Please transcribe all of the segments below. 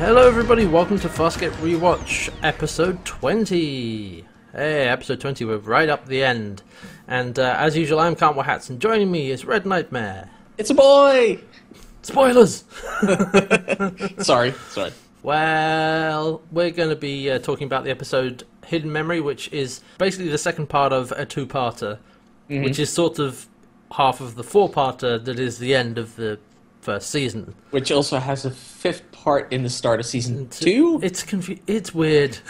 Hello, everybody. Welcome to Farscape Rewatch, episode 20. Hey, episode 20. We're right up the end. And uh, as usual, I'm Cartwell Hats, and joining me is Red Nightmare. It's a boy. Spoilers! Sorry, sorry. Well, we're going to be uh, talking about the episode Hidden Memory, which is basically the second part of a two parter, which is sort of half of the four parter that is the end of the first season. Which also has a fifth part in the start of season two. It's confu- It's weird,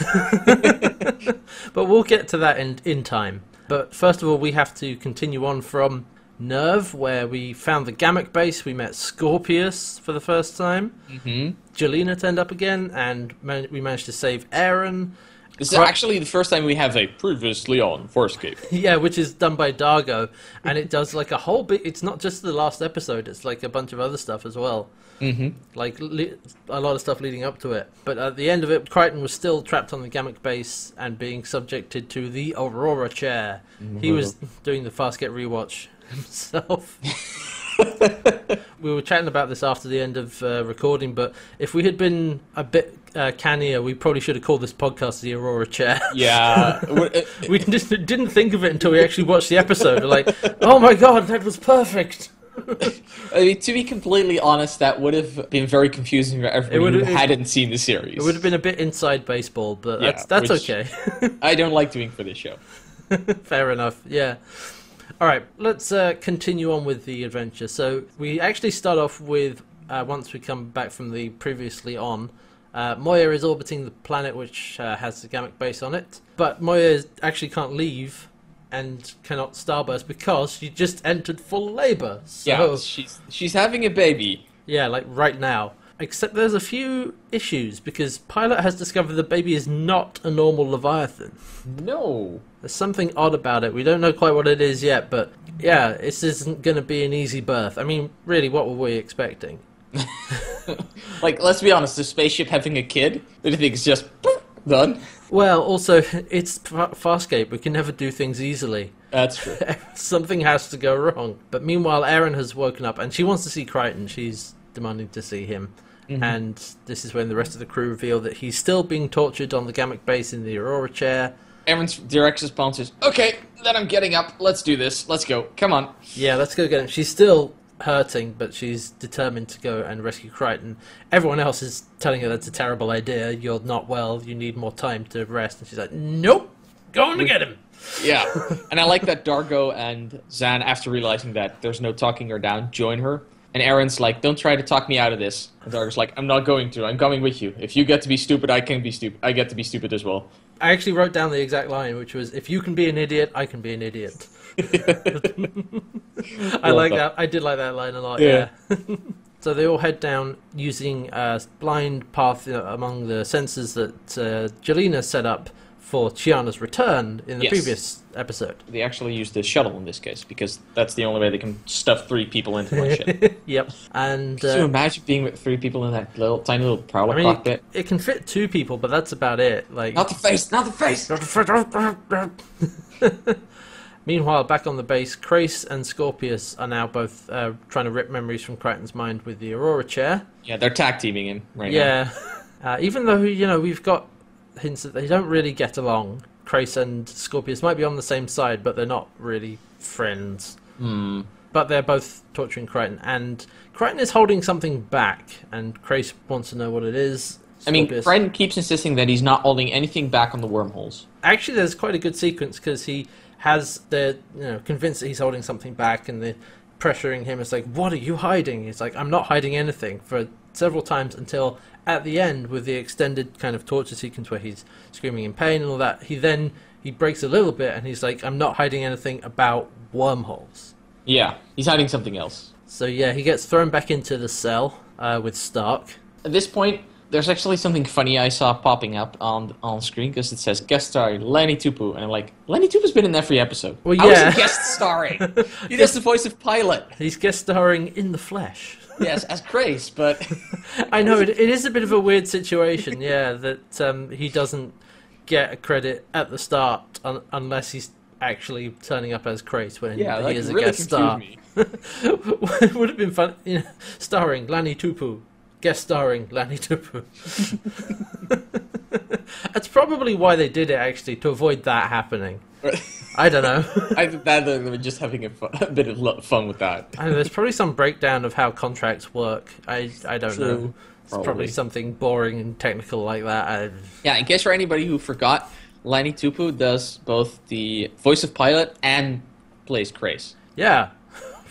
but we'll get to that in in time. But first of all, we have to continue on from Nerve, where we found the Gammak base. We met Scorpius for the first time. Mm-hmm. Gilina turned up again, and man- we managed to save Aeryn. This is actually the first time we have a previously on Farscape. Yeah, which is done by Dargo, and it does like a whole bit. It's not just the last episode; it's like a bunch of other stuff as well. Mm-hmm. Like a lot of stuff leading up to it. But at the end of it, Crichton was still trapped on the Gammak base and being subjected to the Aurora chair. He was doing the Farscape rewatch himself. we were chatting about this after the end of uh, recording, but if we had been a bit uh, we probably should have called this podcast the Aurora chair. Yeah. we just didn't think of it until we actually watched the episode. We're like, oh my god, that was perfect. I mean, to be completely honest, that would have been very confusing for everyone who hadn't seen the series. It would have been a bit inside baseball, but Yeah, that's that's okay. I don't like doing for this show. Fair enough. Yeah. All right, let's uh, continue on with the adventure. So we actually start off with uh, once we come back from the previously on. Uh, Moya is orbiting the planet which uh, has the Gammak base on it, but Moya is- actually can't leave and cannot starburst because she just entered full labor. So, Yeah, she's she's having a baby. Yeah, like right now. Except there's a few issues because Pilot has discovered the baby is not a normal Leviathan. No. There's something odd about it. We don't know quite what it is yet, but yeah, this isn't going to be an easy birth. I mean, really, what were we expecting? Like, let's be honest, the spaceship having a kid, think it's just done? Well, also, it's Fa- Farscape. We can never do things easily. That's true. Something has to go wrong. But meanwhile, Aeryn has woken up and she wants to see Crichton. She's demanding to see him. Mm-hmm. And this is when the rest of the crew reveal that he's still being tortured on the Gammak base in the Aurora chair. Aeryn's direct response is, "Okay, then I'm getting up. Let's do this. Let's go. Come on." Yeah, let's go get him. She's still hurting, but she's determined to go and rescue Crichton. Everyone else is telling her that's a terrible idea. You're not well. You need more time to rest. And she's like, nope, going to get him. Yeah, and I like that Dargo and Zhaan, after realizing that there's no talking her down, join her. And Aeryn's like, "Don't try to talk me out of this." And Dargo's like, "I'm not going to. I'm coming with you. If you get to be stupid, I can be stupid. I get to be stupid as well." I actually wrote down the exact line, which was, if you can be an idiot, I can be an idiot. I like that. I did like that line a lot. Yeah. Yeah. so they all head down using a blind path uh, among the sensors that uh, Gilina set up for Chiana's return in the Yes. previous episode. They actually use the shuttle in this case because that's the only way they can stuff three people into one ship. yep. And Can you uh, imagine being with three people in that little tiny little prowler I mean, cockpit? it, it can fit two people, but that's about it. Like, Not the face. Not the face. Meanwhile, back on the base, Crais and Scorpius are now both uh, trying to rip memories from Crichton's mind with the Aurora chair. Yeah, they're tag teaming him right now. Yeah, uh, even though you know we've got hints that they don't really get along. Crais and Scorpius might be on the same side, but they're not really friends. Hmm. But they're both torturing Crichton, and Crichton is holding something back, and Crais wants to know what it is. I mean, Scorpius- Friend keeps insisting that he's not holding anything back on the wormholes. actually there's quite a good sequence because he has the you know convinced that he's holding something back and they're pressuring him. It's like what are you hiding? He's like i'm not hiding anything for several times until at the end with the extended kind of torture sequence where he's screaming in pain and all that he then he breaks a little bit and he's like i'm not hiding anything about wormholes. Yeah, he's hiding something else. so yeah he gets thrown back into the cell uh, with stark. At this point, there's actually something funny I saw popping up on on screen because it says guest star Lani Tupu, and I'm like, Lani Tupu's been in every episode. Well, How is yeah. he guest starring? he does the voice of Pilot. he's guest starring in the flesh Yes, as Crais, but I know it, it is a bit of a weird situation, yeah, that um, he doesn't get a credit at the start un- unless he's actually turning up as Crais when yeah, he is a really guest star. would have been fun, you know, starring Lani Tupu, guest starring Lani Tupu. That's probably why they did it, actually, to avoid that happening. I don't know. I think that they were just having a, a bit of fun with that. Know, there's probably some breakdown of how contracts work. I I don't know. It's probably. Probably. something boring and technical like that. I, Yeah, in case for anybody who forgot, Lani Tupu does both the voice of Pilot and plays Crais. yeah,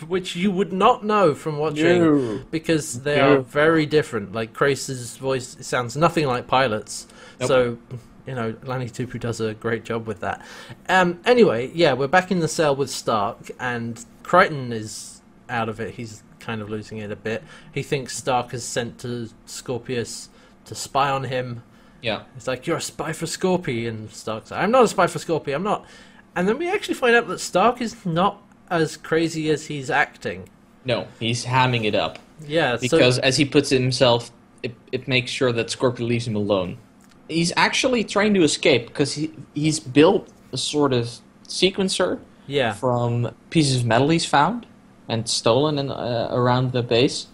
which you would not know from watching No. because they No. are very different. Like Crais's voice sounds nothing like Pilot's, Nope. so you know Lani Tupu does a great job with that. Um, anyway, yeah, we're back in the cell with Stark, and Crichton is out of it. He's kind of losing it a bit. He thinks Stark is sent to Scorpius to spy on him. Yeah. It's like you're a spy for Scorpy, and Stark's like, I'm not a spy for Scorpy. I'm not. And then we actually find out that Stark is not as crazy as he's acting. No, he's hamming it up. Yeah, Because so, as he puts it himself, it, it makes sure that Scorpion leaves him alone. He's actually trying to escape because he, he's built a sort of sequencer yeah, from pieces of metal he's found and stolen uh, around the base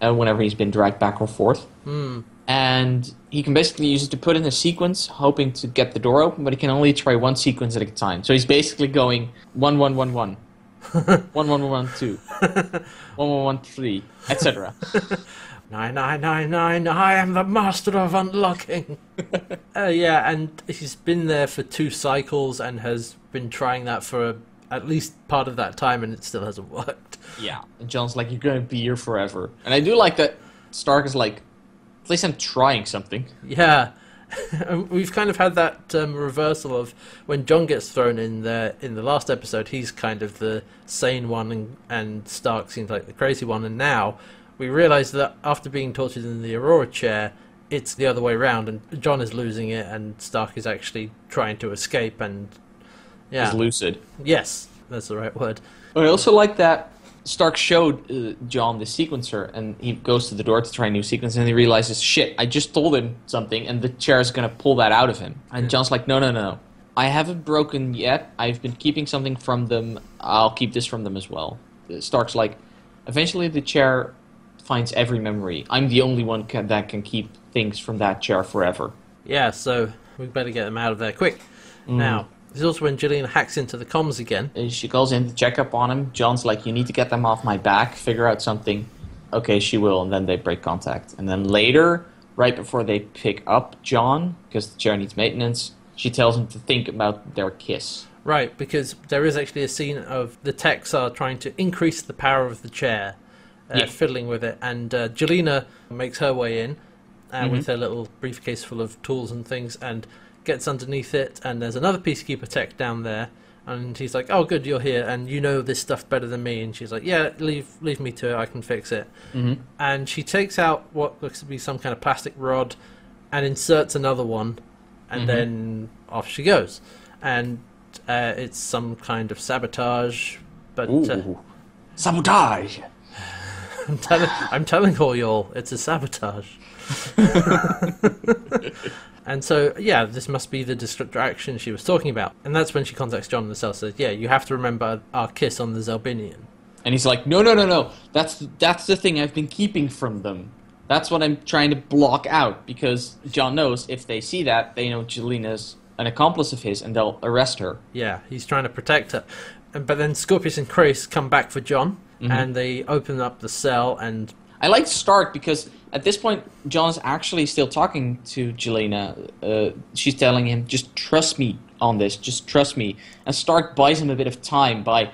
uh, whenever he's been dragged back or forth. Hmm. And he can basically use it to put in a sequence, hoping to get the door open, but he can only try one sequence at a time. So he's basically going one one one one, one one one two, one one one three, etc. nine nine nine nine. I am the master of unlocking. uh, yeah, and he's been there for two cycles and has been trying that for a, at least part of that time, and it still hasn't worked. Yeah. And John's like, "You're gonna be here forever." And I do like that. Stark is like, "At least I'm trying something." Yeah. We've kind of had that um, reversal of when John gets thrown in there in the last episode. He's kind of the sane one, and, and Stark seems like the crazy one. And now we realise that after being tortured in the Aurora chair, it's the other way around, and John is losing it, and Stark is actually trying to escape. And yeah, He's lucid. yes, that's the right word. I also like that Stark showed uh, John the sequencer, and he goes to the door to try a new sequence, and he realizes, shit, I just told him something, and the chair is gonna pull that out of him. And John's like, no, no, no, no. I haven't broken yet. I've been keeping something from them. I'll keep this from them as well. Uh, Stark's like, eventually the chair finds every memory. I'm the only one ca- that can keep things from that chair forever. Yeah, so we better get them out of there quick. Now, this is also when Gilina hacks into the comms again. She goes in to check up on him. John's like, "You need to get them off my back. Figure out something." Okay, she will, and then they break contact. And then later, right before they pick up John, because the chair needs maintenance, she tells him to think about their kiss. Right, because there is actually a scene of the techs are trying to increase the power of the chair, uh, Yeah. fiddling with it, and uh, Gilina makes her way in uh, with her little briefcase full of tools and things, and gets underneath it. And there's another peacekeeper tech down there, and he's like, "Oh, good, you're here, and you know this stuff better than me." And she's like, "Yeah, leave leave me to it. I can fix it." Mm-hmm. And she takes out what looks to be some kind of plastic rod, and inserts another one, and Mhm. then off she goes. And uh, it's some kind of sabotage, but uh, Sabotage! I'm, telling, I'm telling all y'all, it's a sabotage. and so, yeah, this must be the distraction she was talking about. And that's when she contacts John in the cell. Says, "Yeah, you have to remember our kiss on the Zelbinion." And he's like, "No, no, no, no. That's that's the thing I've been keeping from them. That's what I'm trying to block out because John knows if they see that, they know Gilina's an accomplice of his, and they'll arrest her." Yeah, he's trying to protect her. And, but then Scorpius and Crais come back for John, and they open up the cell, and I like Stark because at this point, John's actually still talking to Gilina. Uh, she's telling him, just trust me on this, just trust me. And Stark buys him a bit of time by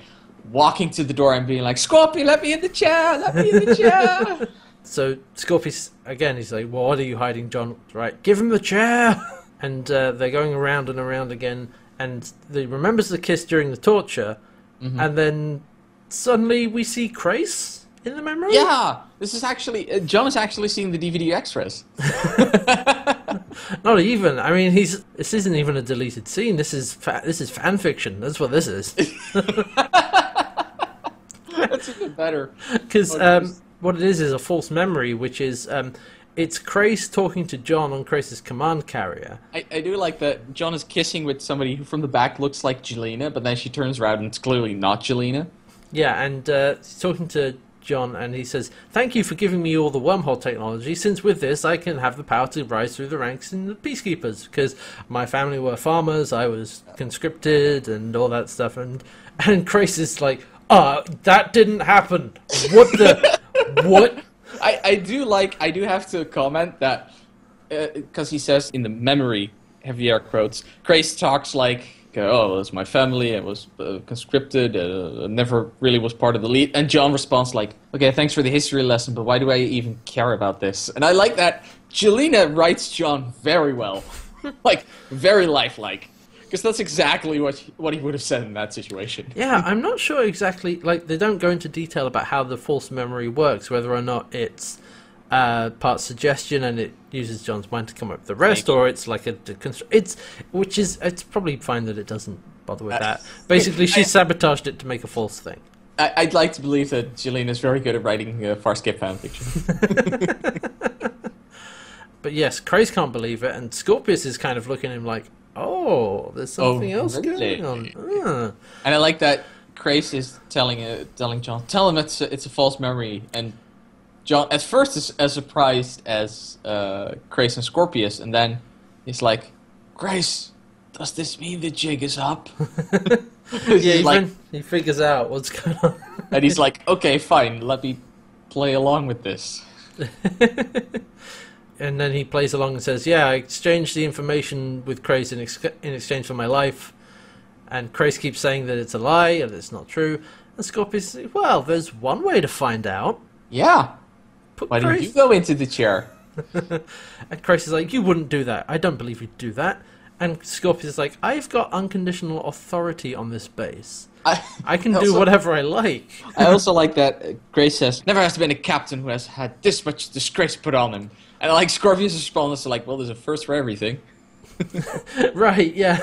walking to the door and being like, Scorpion, let me in the chair, let me in the chair. so Scorpius again. He's like, well, "What are you hiding, John?" Right, give him the chair. And uh, they're going around and around again, and he remembers the kiss during the torture, and then suddenly we see Crais in the memory. yeah, this is actually, uh, John is actually seeing the DVD extras. Not even. I mean, he's. This isn't even a deleted scene. This is fa- this is fan fiction. That's what this is. That's even better. Because um, what it is is a false memory, which is um, it's Crais talking to John on Crais's command carrier. I, I do like that John is kissing with somebody who from the back looks like Gilina, but then she turns around and it's clearly not Gilina. Yeah, and uh, talking to John and he says, Thank you for giving me all the wormhole technology, since with this I can have the power to rise through the ranks in the Peacekeepers, because my family were farmers, I was conscripted, and all that stuff. And, and Crais is like, Uh, that didn't happen. What the. what? I, I do like I do have to comment that because he says in the memory heavy air quotes Crais talks like oh it was my family I was uh, conscripted uh, never really was part of the lead and John responds like okay thanks for the history lesson but why do I even care about this and I like that Gilina writes John very well like very lifelike because that's exactly what what he would have said in that situation. Yeah, I'm not sure exactly. Like they don't go into detail about how the false memory works, whether or not it's uh, part suggestion and it uses John's mind to come up with the rest, or it's like a, a it's which is it's probably fine that it doesn't bother with uh, that. Basically, she sabotaged it to make a false thing. I, would like to believe that Gilina is very good at writing uh, Farscape fanfiction. but yes, Crais can't believe it, and Scorpius is kind of looking at him like, Oh, there's oh, something oh, else really? going on. Uh. And I like that Crais is telling uh, telling John, tell him it's a, it's a false memory. And John, at first, is as surprised as uh, Crais and Scorpius, and then he's like, Crais, does this mean the jig is up? yeah, he, like, he figures out what's going on. and he's like, okay, fine, let me play along with this and then he plays along and says, "Yeah, I exchanged the information with Crais in, ex- in exchange for my life." And Crais keeps saying that it's a lie and it's not true. And Scorpius says, "Well, there's one way to find out." Yeah. Why didn't you go into the chair? and Crais is like, "You wouldn't do that. I don't believe you'd do that." And Scorpius is like, "I've got unconditional authority on this base." I, I can also, do whatever I like. I also like that Crais says, never has been a captain who has had this much disgrace put on him. And like Scorpius' response is like, well, there's a first for everything. right, yeah.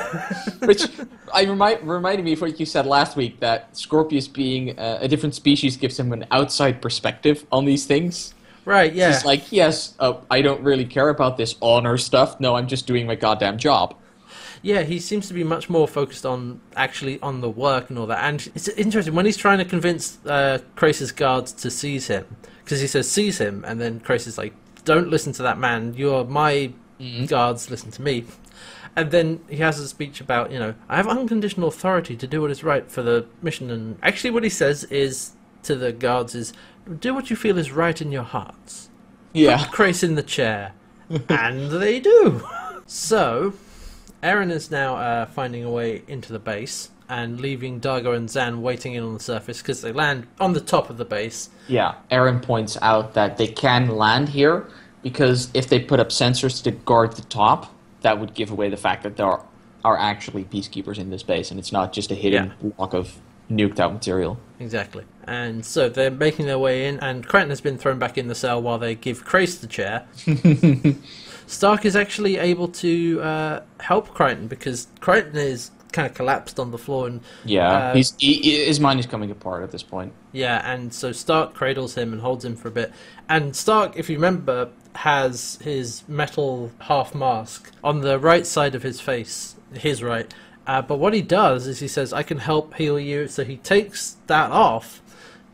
Which I remind reminded me of what you said last week that Scorpius being uh, a different species gives him an outside perspective on these things. Right, yeah. He's like, yes, uh, I don't really care about this honor stuff. No, I'm just doing my goddamn job. Yeah, he seems to be much more focused on actually on the work and all that. And it's interesting when he's trying to convince uh, Crais's guards to seize him because he says seize him, and then Crais is like, don't listen to that man. You're my mm-hmm. guards. Listen to me. And then he has a speech about, you know, I have unconditional authority to do what is right for the mission. And actually, what he says is to the guards is, do what you feel is right in your hearts. Yeah. Put Crais in the chair. and they do. So, Aeryn is now uh, finding a way into the base and leaving Dargo and Zhaan waiting in on the surface because they land on the top of the base. Yeah, Aeryn points out that they can land here because if they put up sensors to guard the top, that would give away the fact that there are, are actually peacekeepers in this base and it's not just a hidden yeah. block of nuked out material. Exactly. And so they're making their way in, and Crichton has been thrown back in the cell while they give Crais the chair. Stark is actually able to uh, help Crichton because Crichton is kind of collapsed on the floor and yeah, uh, he's he, his mind is coming apart at this point. Yeah, and so Stark cradles him and holds him for a bit. And Stark, if you remember, has his metal half mask on the right side of his face, his right. Uh, but what he does is he says, "I can help heal you." So he takes that off,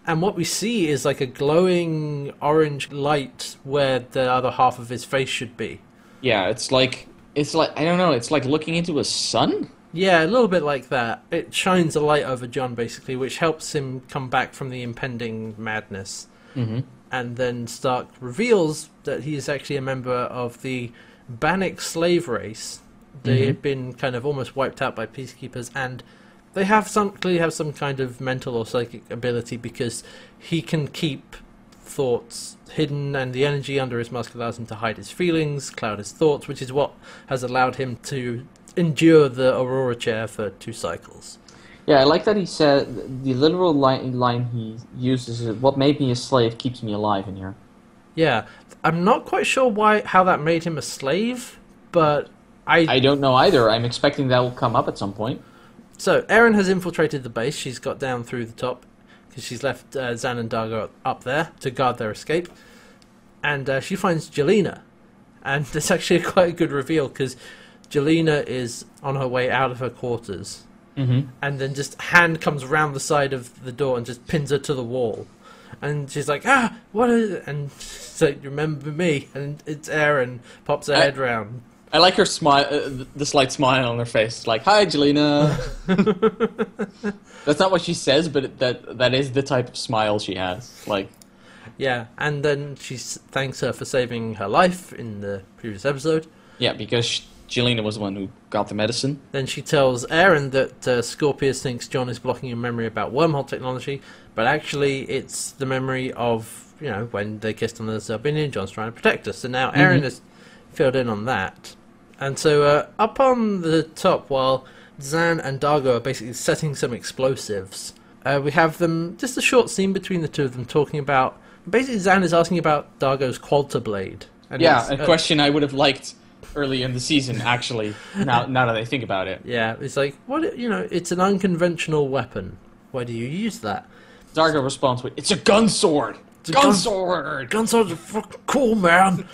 and what we see is like a glowing orange light where the other half of his face should be. Yeah, it's like it's like I don't know. It's like looking into a sun. Yeah, a little bit like that. It shines a light over John, basically, which helps him come back from the impending madness. Mm-hmm. And then Stark reveals that he is actually a member of the Banik slave race. They mm-hmm. had been kind of almost wiped out by peacekeepers, and they have some clearly have some kind of mental or psychic ability because he can keep thoughts hidden, and the energy under his mask allows him to hide his feelings, cloud his thoughts, which is what has allowed him to endure the Aurora chair for two cycles. Yeah, I like that he said the literal line, line he uses is "What made me a slave keeps me alive." In here. Yeah, I'm not quite sure why how that made him a slave, but I I don't know either. I'm expecting that will come up at some point. So Aeryn has infiltrated the base. She's got down through the top because she's left uh, Zhaan and Dargo up there to guard their escape, and uh, she finds Gilina, and it's actually quite a good reveal because Gilina is on her way out of her quarters, mm-hmm. and then just hand comes around the side of the door and just pins her to the wall. And she's like, ah, what is it? And she's like, remember me? And it's Aeryn pops her I- head round. I like her smile, uh, the slight smile on her face. Like, "Hi, Gilina." That's not what she says, but it, that that is the type of smile she has. Like, Yeah, and then she thanks her for saving her life in the previous episode. yeah, because Gilina was the one who got the medicine. Then she tells Aeryn that uh, Scorpius thinks John is blocking a memory about wormhole technology, but actually it's the memory of, you know, when they kissed on the Zelbinion, John's trying to protect us. So now Aeryn Mhm. has filled in on that. And so uh, up on the top, while Zhaan and Dargo are basically setting some explosives, uh, we have them, just a short scene between the two of them talking about, basically Zhaan is asking about Dargo's Qualta blade. And yeah, a uh, question I would have liked early in the season. Actually, now now that I think about it, Yeah, it's like what you know. It's an unconventional weapon. Why do you use that? Dargo responds with, "It's a gun sword. A gun gun- sword." Gun swords are fucking cool, man.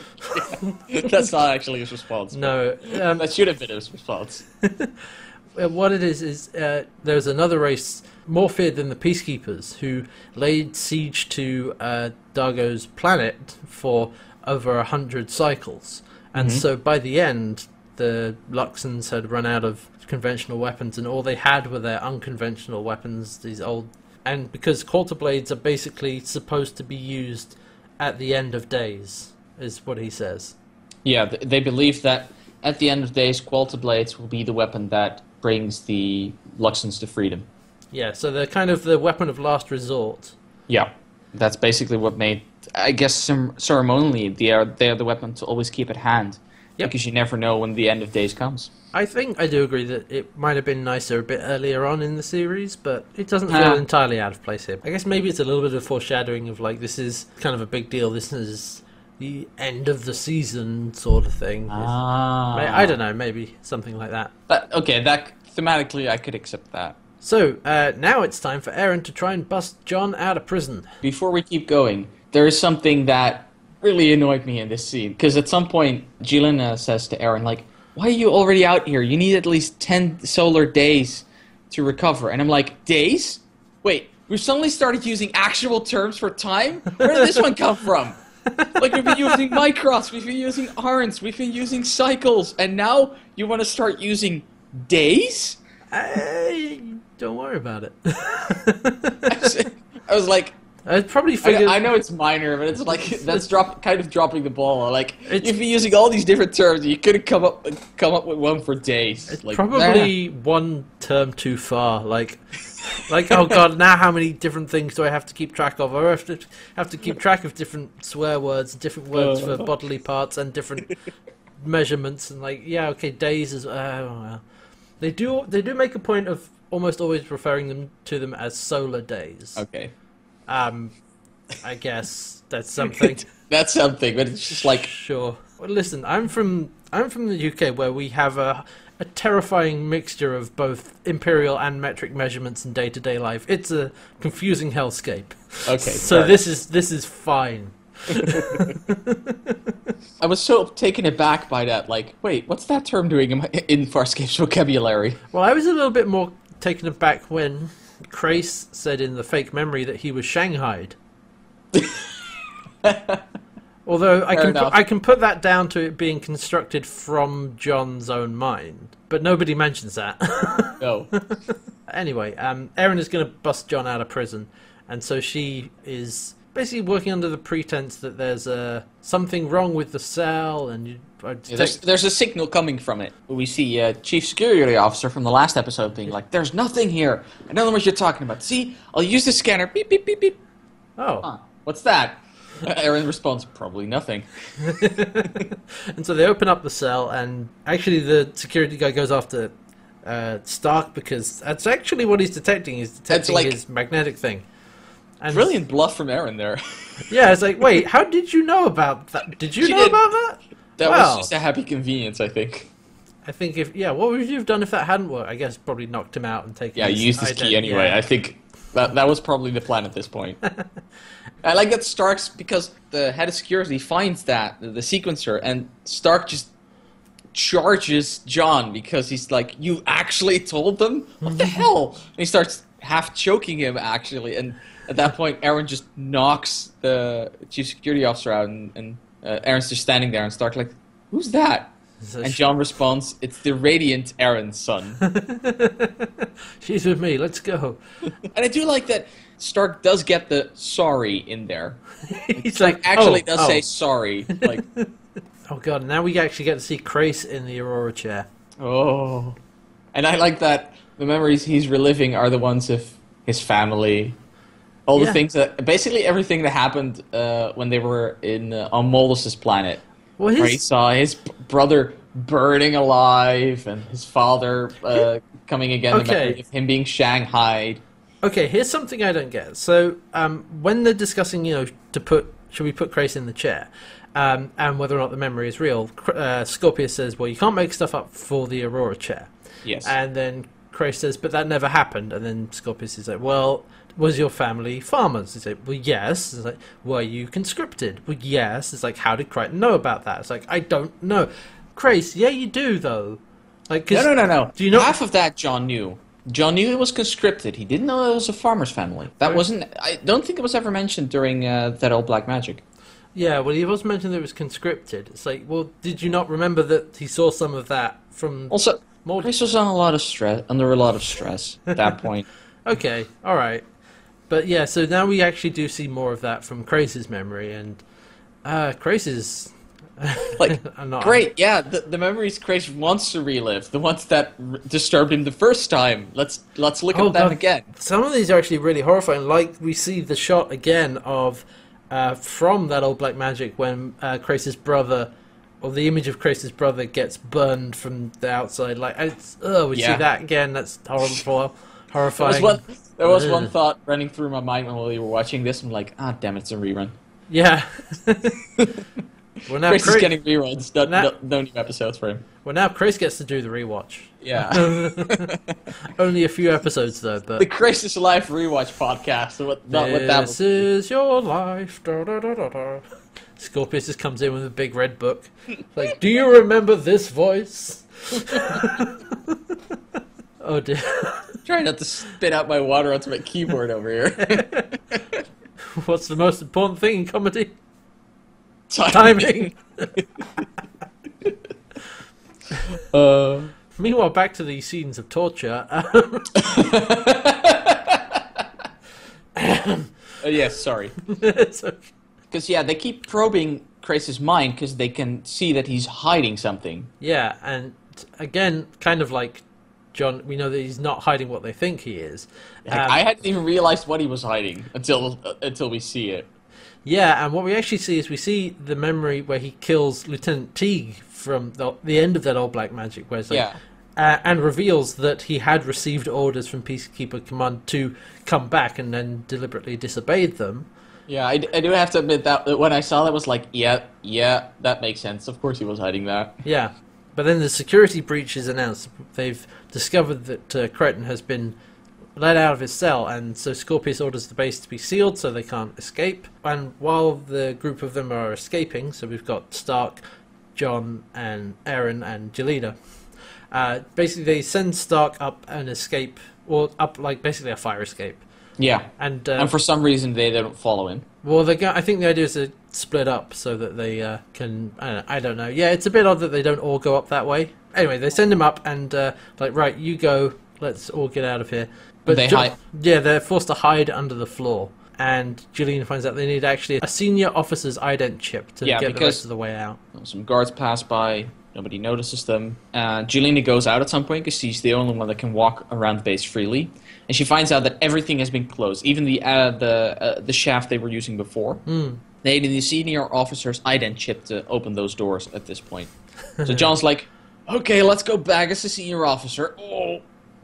That's not actually his response. no, um, That should have been his response. what it is is uh, there's another race more feared than the peacekeepers who laid siege to uh, Dargo's planet for over a hundred cycles, and so by the end, the Luxans had run out of conventional weapons, and all they had were their unconventional weapons. These old, and because Qualta blades are basically supposed to be used at the end of days, is what he says. Yeah, they believe that at the end of days, Qualta blades will be the weapon that brings the Luxans to freedom. Yeah, so they're kind of the weapon of last resort. Yeah, that's basically what made. I guess ceremonially, they are they are the weapon to always keep at hand. Yep. Because you never know when the end of days comes. I think I do agree that it might have been nicer a bit earlier on in the series, but it doesn't feel Ah. entirely out of place here. I guess maybe it's a little bit of foreshadowing of like this is kind of a big deal. This is the end of the season sort of thing. Ah, I, I don't know, maybe something like that. But okay, that thematically, I could accept that. So uh, now it's time for Aeryn to try and bust John out of prison. Before we keep going, there is something that really annoyed me in this scene because at some point, Gilina says to Aeryn, like, "Why are you already out here? You need at least ten solar days to recover." And I'm like, "Days? Wait, we've suddenly started using actual terms for time. Where did this one come from?" like we've been using microts, we've been using arns, we've been using cycles, and now you want to start using days? Uh, don't worry about it. I was like, I probably I, figured. I know it's minor, but it's like that's drop kind of dropping the ball. Like It's- you've been using all these different terms, you could have come up come up with one for days. It's like, probably one term too far. Like, like oh god, now how many different things do I have to keep track of? I have to have to keep track of different swear words, different words for Uh. bodily parts, and different measurements. And like, yeah, okay, days is. Uh, well. They do they do make a point of almost always referring them to them as solar days. okay, Um, I guess that's something. that's something, but it's just like Sure. Well, listen, I'm from I'm from the UK where we have a a terrifying mixture of both imperial and metric measurements in day-to-day life. It's a confusing hellscape. okay. so this is this is fine. I was so taken aback by that. Like, wait, what's that term doing in, my, in Farscape's vocabulary? Well, I was a little bit more taken aback when Crais said in the fake memory that he was shanghaied. Although I Fair can enough. I can put that down to it being constructed from John's own mind, but nobody mentions that. No. Anyway, um, Aeryn is going to bust John out of prison, and so she is basically working under the pretense that there's uh, something wrong with the cell, and you. Yeah, there's, there's a signal coming from it. We see uh, Chief Security Officer from the last episode being like, "There's nothing here. I don't know what you're talking about. See, I'll use the scanner. Beep beep beep beep. oh, Huh, what's that?" Aeryn responds, "Probably nothing." and so they open up the cell, and actually the security guy goes after uh, Stark because that's actually what he's detecting. He's detecting like- his magnetic thing. And Brilliant bluff from Aeryn there. Yeah, it's like, wait, how did you know about that? Did you She know did. about that? That Wow. was just a happy convenience, I think. I think if yeah, what would you have done if that hadn't worked? I guess probably knocked him out and taken. Yeah, his used his key anyway. yeah. I think that that was probably the plan at this point. I like that Stark's because the head of security finds that the, the sequencer, and Stark just charges John because he's like, "You actually told them? What the mm-hmm. hell?" And he starts half choking him actually, and at that point, Aeryn just knocks the chief security officer out, and, and uh, Aeryn's just standing there, and Stark like, "Who's that?" So And she- John responds, "It's the radiant Aeryn Sun." She's with me. Let's go. and I do like that Stark does get the sorry in there. He's It's like actually oh, does oh. say sorry. Like, Oh god! Now we actually get to see Crais in the Aurora chair. oh, and I like that the memories he's reliving are the ones of his family. All Yeah. the things that basically everything that happened uh, when they were in uh, on Maldis's planet. Well, where he saw his brother burning alive and his father uh, coming again, Okay. him being shanghaied. okay. Here's something I don't get. So, um, when they're discussing, you know, to put should we put Crais in the chair, um, and whether or not the memory is real, uh, Scorpius says, "Well, you can't make stuff up for the Aurora chair." Yes. And then Crais says, but that never happened. And then Scorpius is like, well, was your family farmers? He's like, well, yes. It's like, were you conscripted? Well, yes. It's like, how did Crichton know about that? It's like, I don't know. Crais, yeah, you do, though. Like, 'cause- no, no, no, no. Do you know- Half of that John knew. John knew it was conscripted. He didn't know it was a farmer's family. That wasn't. I don't think it was ever mentioned during uh, that old black magic. Yeah, well, he was mentioned that it was conscripted. It's like, well, did you not remember that he saw some of that from Also, Mold? Chris was on a lot of stress, under a lot of stress at that point. Okay, all right. But yeah, so now we actually do see more of that from Crais's memory, and uh, Crais's Like, I'm not, Great, yeah. The, the memories Chris wants to relive, the ones that r- disturbed him the first time. Let's let's look Oh, at them again. Some of these are actually really horrifying. Like we see the shot again of uh, from that old black magic when uh, Crais's brother, or the image of Crais's brother gets burned from the outside. Like it's, oh, we Yeah. see that again. That's horrible, horrifying. There was one thought running through my mind while we were watching this. I'm like, ah, damn it's a rerun. Yeah. well now, Chris is getting reruns. No, Now- no, no new episodes for him. well now Chris gets to do the rewatch. Yeah. Only a few episodes though, but the Chris is Life rewatch podcast. What, not what that This is your life. Da, da, da, da, da. Scorpius just comes in with a big red book. Like, do you remember this voice? oh dear. Trying not to spit out my water onto my keyboard over here. What's the most important thing in comedy? Timing. Uh, Meanwhile, back to the scenes of torture. uh, yes, sorry. So- Because yeah, they keep probing Crais's mind because they can see that he's hiding something. yeah, and again, kind of like John, we know that he's not hiding what they think he is. Um, I hadn't even realized what he was hiding until uh, until we see it. Yeah, and what we actually see is we see the memory where he kills Lieutenant Teeg from the, the end of that old black magic, where like, Yeah. uh, and reveals that he had received orders from Peacekeeper Command to come back and then deliberately disobeyed them. Yeah, I, I do have to admit that that when I saw that, I was like, yeah, yeah, that makes sense. Of course, he was hiding that. Yeah, but then the security breach is announced. They've discovered that uh, Crichton has been let out of his cell, and so Scorpius orders the base to be sealed so they can't escape. And while the group of them are escaping, so we've got Stark, John, and Aeryn, and Gilina. Uh, basically, they send Stark up an escape, or up like basically a fire escape. Yeah, And, uh, and for some reason they don't follow him. well, they go, I think the idea is to split up so that they uh, can. I don't, I don't know. Yeah, it's a bit odd that they don't all go up that way. Anyway, they send him up and uh, like, right, you go. Let's all get out of here. But They hide- Yeah, they're forced to hide under the floor. And Gilina finds out they need actually a senior officer's ident chip to Yeah, get the rest of the way out. Some guards pass by. Nobody notices them. Uh, Gilina goes out at some point because she's the only one that can walk around the base freely, and she finds out that everything has been closed, even the uh, the uh, the shaft they were using before. Hmm. They need the senior officer's ident chip to open those doors at this point. So John's like, "Okay, let's go back as a senior officer." Oh.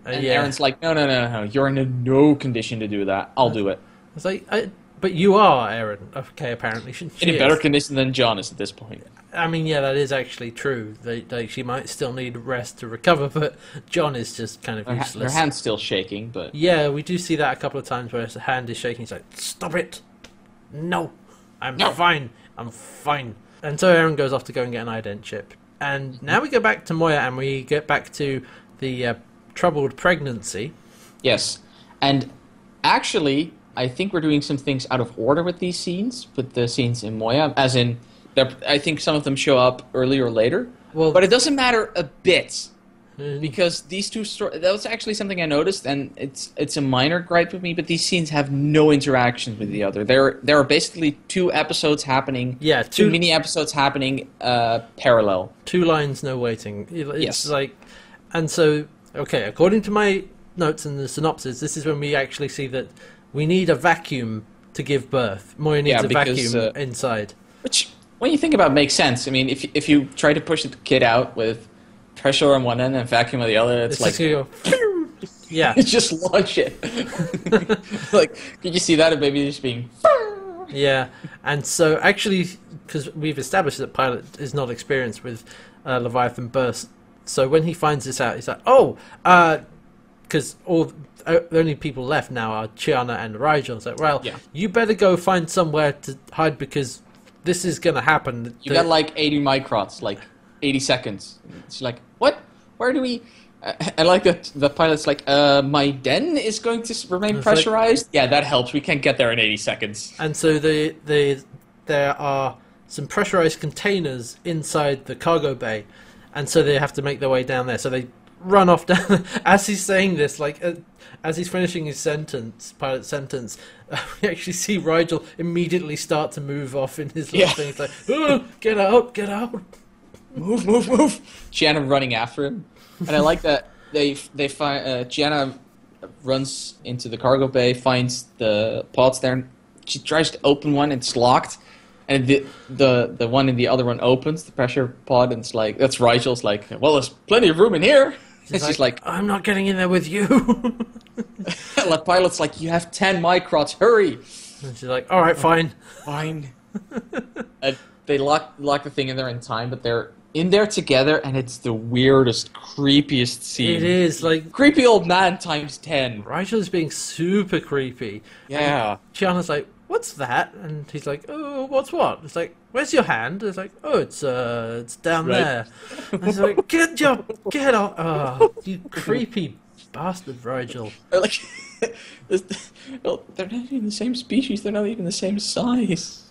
And yeah. Aeryn's like, no, no, no, no, you're in no condition to do that. I'll do it. It's like, I, but you are Aeryn. Okay, apparently she, she In a is. better condition than John is at this point. I mean, yeah, that is actually true. They, they, she might still need rest to recover, but John is just kind of Her, ha- useless. her hand's still shaking, but Yeah, we do see that a couple of times where his hand is shaking. He's like, "Stop it! No, I'm No. fine. I'm fine." And so Aeryn goes off to go and get an ident chip. And now we go back to Moya, and we get back to the uh, troubled pregnancy. yes. And actually, I think we're doing some things out of order with these scenes, with the scenes in Moya, as in, I think some of them show up earlier or later. Well- but it doesn't matter a bit Mm. because these two stories. That was actually something I noticed, and it's it's a minor gripe with me. But these scenes have no interaction with the other. There there are basically two episodes happening. Yeah, two two- mini episodes happening uh, parallel. two lines, no waiting. It's Yes. like, and so okay. According to my notes and the synopsis, this is when we actually see that we need a vacuum to give birth. Moya needs Yeah, a vacuum uh, inside. Which, when you think about, it, makes sense. I mean, if if you try to push the kid out with pressure on one end and vacuum on the other, it's, It's like just gonna go. yeah, just launch it. like, could you see that? A baby just being. yeah, and so actually, because we've established that Pilot is not experienced with uh, Leviathan burst, so when he finds this out, he's like, "Oh, because all uh, the only people left now are Chiana and Rygel." It's like, "Well, Yeah. you better go find somewhere to hide because this is gonna happen." You The- got like 80 microts, like 80 seconds. It's like, what? Where do we? I like that the pilot's like, uh, my den is going to remain It's like- pressurized. yeah, that helps. We can't get there in 80 seconds. And so the the there are some pressurized containers inside the cargo bay, and so they have to make their way down there. So they run off down as he's saying this, like uh, as he's finishing his sentence, pilot sentence. Uh, we actually see Rygel immediately start to move off in his little Yeah. thing. It's like, oh, get out, get out. Move, move, move! Chiana running after him, and I like that they they find uh, Chiana runs into the cargo bay, finds the pods there, and she tries to open one, and it's locked. And the the the one in the other one opens the pressure pod, and it's like that's Rygel's like, well, there's plenty of room in here. And she's like, I'm not getting in there with you. the pilot's like, you have ten microts, hurry! and she's like, all right, fine. Fine. and they lock lock the thing in there in time, but they're in there together, and it's the weirdest, creepiest scene. It is like Creepy old man times ten. Rygel is being super creepy. Yeah. Chiana's like, "What's that?" And he's like, "Oh, what's what?" It's like, "Where's your hand?" It's like, "Oh, it's uh, it's down Right. there." And he's like, "Get your, get off! Oh, you creepy bastard, Rygel." Like, well, they're not even the same species. They're not even the same size.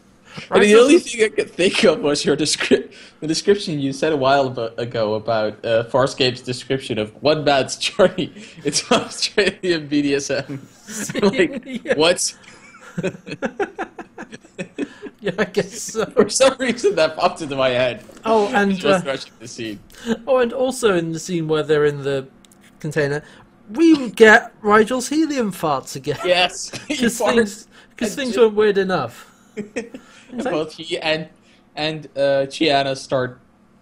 I mean, the only thing I could think of was your descri- the description you said a while ago about uh, Farscape's description of one man's journey into Australian BDSM. like, Yeah. what? Yeah, I guess so. For some reason, that popped into my head. Oh, and Just uh, the scene. oh, and also in the scene where they're in the container, we get Rygel's helium farts again. Yes, because things, because things weren't weird enough. And both he and and uh, Chiana start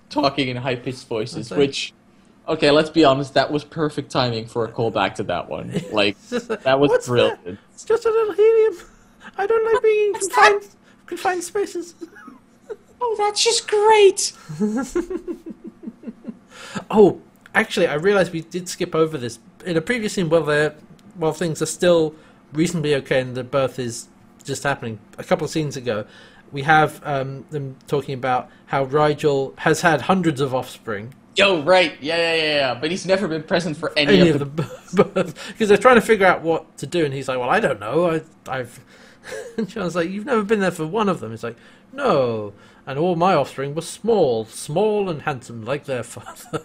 talking in high pitched voices, Okay. which okay, let's be honest, that was perfect timing for a callback to that one. Like It's that was "What's brilliant. It's just a little helium. I don't like being in confined, confined spaces. Oh, that's just great. Oh, actually, I realised we did skip over this in a previous scene. While they're while things are still reasonably okay and the birth is just happening, a couple of scenes ago, we have um, them talking about how Rygel has had hundreds of offspring. Yo, right, yeah, yeah, yeah, yeah. But he's never been present for any, Any of, of the. the birth because they're trying to figure out what to do, and he's like, "Well, I don't know. I, I've." And John's like, "You've never been there for one of them." He's like, "No." And all my offspring were small, small and handsome, like their father.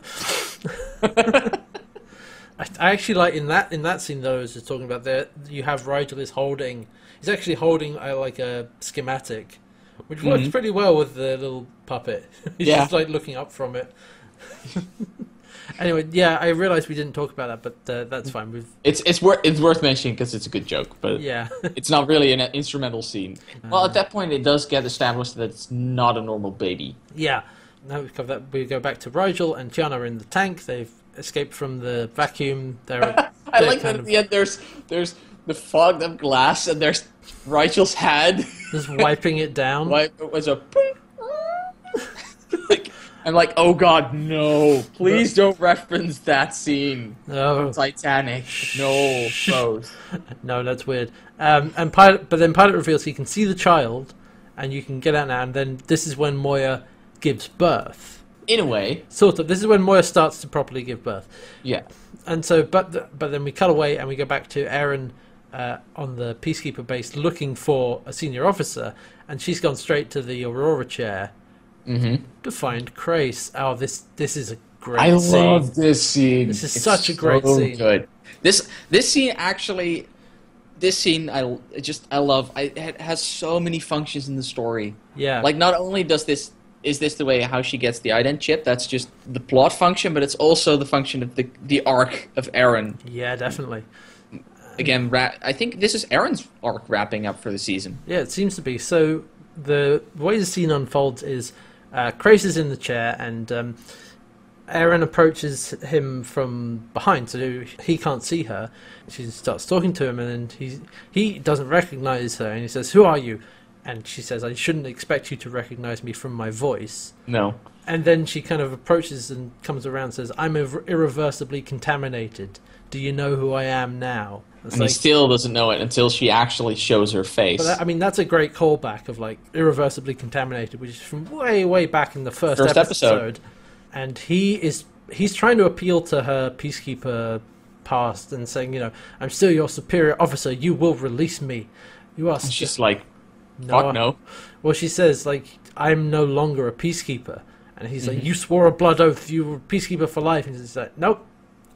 I, I actually like in that in that scene though, as you're talking about there, you have Rygel is holding. He's actually holding a, like a schematic, which works Mhm. pretty well with the little puppet. He's Yeah. just like looking up from it. anyway, yeah, I realised we didn't talk about that, but uh, that's fine. We've It's it's worth it's worth mentioning because it's a good joke, but yeah, it's not really an instrumental scene. Well, at that point, it does get established that it's not a normal baby. yeah. Now we've covered that. We go back to Rygel and Chiana are in the tank. They've escaped from the vacuum. They're I they're like that kind at the end. There's there's the fogged up glass, and there's Rachel's hand. just wiping it down. Why it was a. like, I'm like, oh god, no! Please don't reference that scene. Oh Titanic. No, no, that's weird. Um, and pilot, but then pilot reveals he can see the child, and you can get out now. And then this is when Moya gives birth. In a way, Sort of. This is when Moya starts to properly give birth. yeah. and so, but but then we cut away and we go back to Aaron uh, on the peacekeeper base looking for a senior officer, and she's gone straight to the Aurora chair Mm-hmm. to find Crais. Oh, this this is a great. I scene. love this scene. This is It's such a great so scene. Good. This this scene actually, this scene I I just I love. I, it has so many functions in the story. Yeah, Like not only does this is this the way how she gets the ident chip, that's just the plot function, but it's also the function of the the arc of Aeryn. yeah, definitely. Again, ra- I think this is Aeryn's arc wrapping up for the season. Yeah, it seems to be. So the way the scene unfolds is uh, Crais is in the chair and um, Aeryn approaches him from behind, so he can't see her. She starts talking to him, and then he he doesn't recognize her, and he says, "Who are you?" And she says, "I shouldn't expect you to recognize me from my voice." No. And then she kind of approaches and comes around and says, I'm irreversibly contaminated. Do you know who I am now? It's And like, he still doesn't know it until she actually shows her face. but that, I mean, that's a great callback of like irreversibly contaminated, which is from way, way back in the first, First episode. episode. And he is he's trying to appeal to her peacekeeper past and saying, you know, I'm still your superior officer. You will release me. You are. And she's like, No, fuck no. Well, she says like I'm no longer a peacekeeper, and he's Mm-hmm. like, you swore a blood oath. You were a peacekeeper for life, and he's like, nope.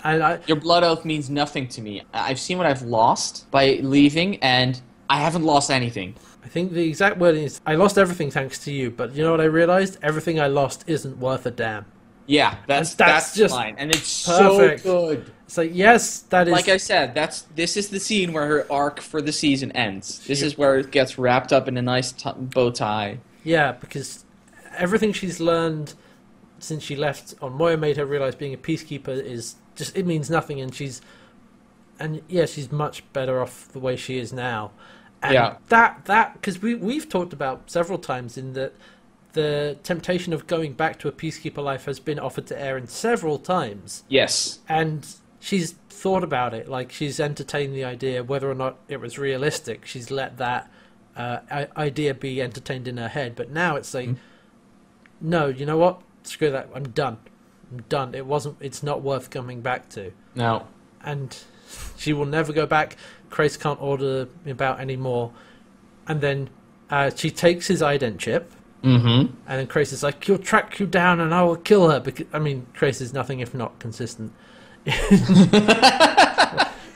And I, Your blood oath means nothing to me. I've seen what I've lost by leaving, and I haven't lost anything. I think the exact wording is, I lost everything thanks to you, but you know what I realized? Everything I lost isn't worth a damn. Yeah, that's That's that's, just and it's perfect. so good. It's like, yes, that is. Like I said, that's this is the scene where her arc for the season ends. This is where it gets wrapped up in a nice t- bow tie. Yeah, because everything she's learned since she left on Moya made her realize being a peacekeeper is just it means nothing, and she's and yeah, she's much better off the way she is now. And Yeah. that that because we we've talked about several times in that the temptation of going back to a peacekeeper life has been offered to Aeryn several times, Yes. and she's thought about it. Like she's entertained the idea, whether or not it was realistic. She's let that uh, idea be entertained in her head. But now it's like, no, you know what? Screw that. I'm done. Done. It wasn't. It's not worth coming back to. No. And she will never go back. Crais can't order about anymore. And then uh, she takes his ident chip. Mm-hmm. And then Crais is like, "He'll track you down, and I will kill her." Because I mean, Crais is nothing if not consistent.